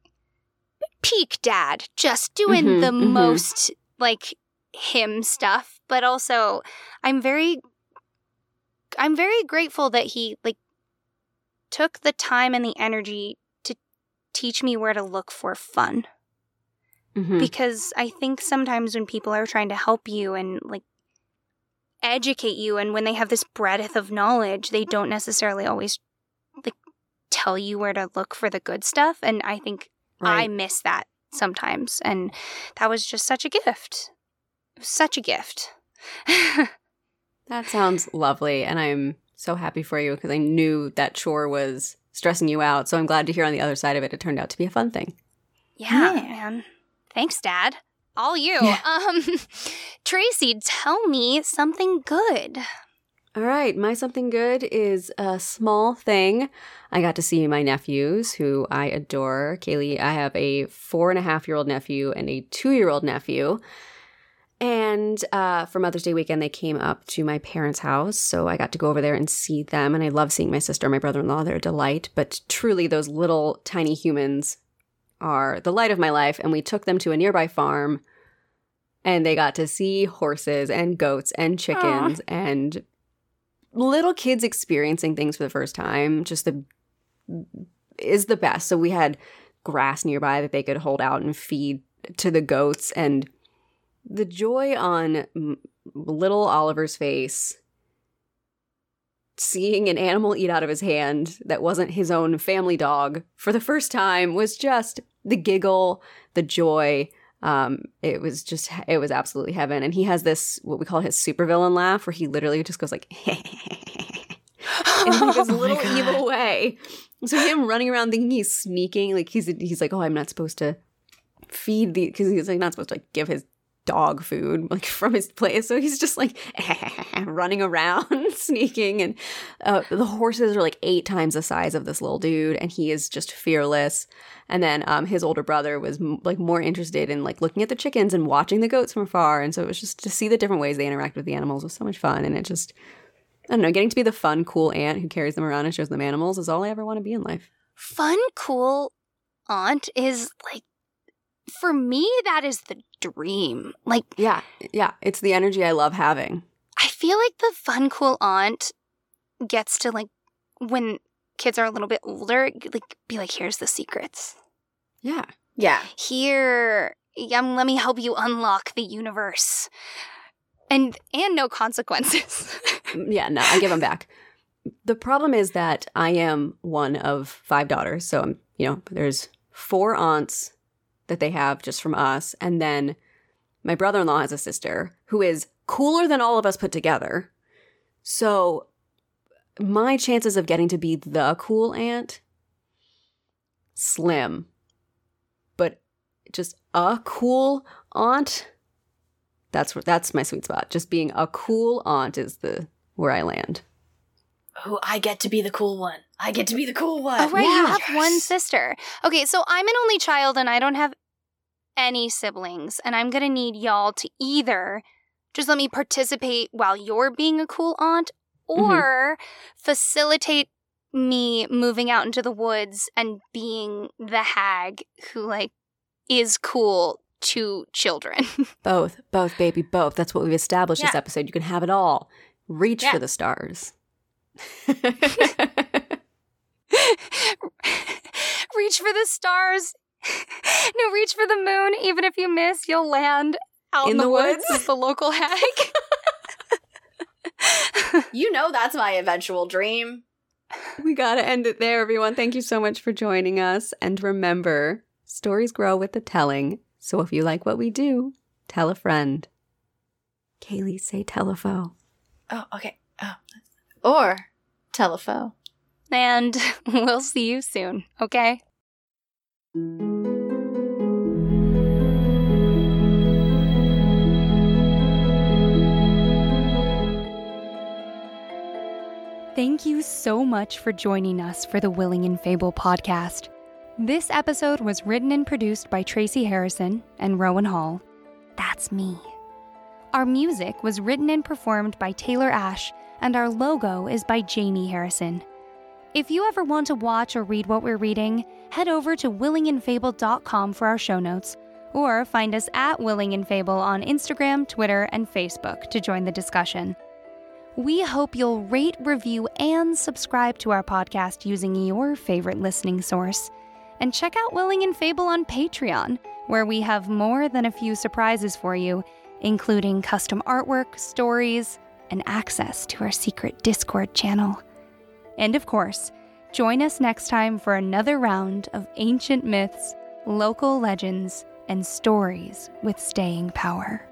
peak dad, just doing Mhm, the mhm. most like him stuff, but also I'm very I'm very grateful that he like took the time and the energy to teach me where to look for fun Mhm. because I think sometimes when people are trying to help you and like educate you and when they have this breadth of knowledge, they don't necessarily always like tell you where to look for the good stuff and I think I miss that sometimes and that was just such a gift. It was such a gift. That sounds lovely. And I'm so happy for you because I knew that chore was stressing you out. So I'm glad to hear on the other side of it, it turned out to be a fun thing. Yeah, Yeah. man. Thanks, Dad. All you. Um Tracy, tell me something good. All right, my something good is a small thing. I got to see my nephews, who I adore. Kaylee, I have a four and a half year old nephew and a two year old nephew. And uh, for Mother's Day weekend, they came up to my parents' house. So I got to go over there and see them. And I love seeing my sister and my brother in law. They're a delight. But truly, those little tiny humans are the light of my life. And we took them to a nearby farm and they got to see horses and goats and chickens and little kids experiencing things for the first time just the is the best so we had grass nearby that they could hold out and feed to the goats and the joy on little oliver's face seeing an animal eat out of his hand that wasn't his own family dog for the first time was just the giggle the joy um, it was just it was absolutely heaven. And he has this what we call his supervillain laugh, where he literally just goes like in like this Oh little God. evil way. So him running around thinking he's sneaking, like he's he's like, oh, I'm not supposed to feed the because he's like not supposed to like give his dog food like from his place. So he's just like running around, sneaking, and uh, the horses are like eight times the size of this little dude, and he is just fearless. And then um, his older brother was m- like more interested in like looking at the chickens and watching the goats from afar, and so it was just to see the different ways they interact with the animals was so much fun, and it just. I don't know, getting to be the fun, cool aunt who carries them around and shows them animals is all I ever want to be in life. Fun, cool aunt is like, for me, that is the dream. Like, Yeah, yeah, it's the energy I love having. I feel like the fun, cool aunt gets to like, when kids are a little bit older, like, be like, here's the secrets. Yeah. Yeah. Here, um, let me help you unlock the universe. And and no consequences. Yeah, no, I give them back. The problem is that I am one of five daughters. So, I'm, you know, there's four aunts that they have just from us. And then my brother in law has a sister who is cooler than all of us put together. So, my chances of getting to be the cool aunt, slim. But just a cool aunt, that's where that's my sweet spot. Just being a cool aunt is the where I land. Oh, I get to be the cool one. I get to be the cool one. Oh, right. You Yeah. have one sister. Okay, so I'm an only child and I don't have any siblings. And I'm to need y'all to either just let me participate while you're being a cool aunt mm-hmm. or facilitate me moving out into the woods and being the hag who, like, is cool to children. Both, both, baby, both. That's what we've established this episode. You can have it all. Reach Yeah. for the stars. reach for the stars. no, reach for the moon. Even if you miss, you'll land out in, In the, the woods. woods? the local hag. You know that's my eventual dream. we got to end it there, everyone. Thank you so much for joining us. And remember, stories grow with the telling. So if you like what we do, tell a friend. Kaylee, say telephone. Oh, okay. Oh. Or telephone. and we'll see you soon, okay? Thank you so much for joining us for the Willing and Fable podcast. This episode was written and produced by Tracy Harrison and Rowan Hall. That's me. Our music was written and performed by Taylor Ash, and our logo is by Jamie Harrison. If you ever want to watch or read what we're reading, head over to willingandfable.com for our show notes, or find us at Willing and Fable on Instagram, Twitter, and Facebook to join the discussion. We hope you'll rate, review, and subscribe to our podcast using your favorite listening source. And check out Willing and Fable on Patreon, where we have more than a few surprises for you, including custom artwork, stories, and access to our secret Discord channel. And of course, join us next time for another round of ancient myths, local legends, and stories with staying power.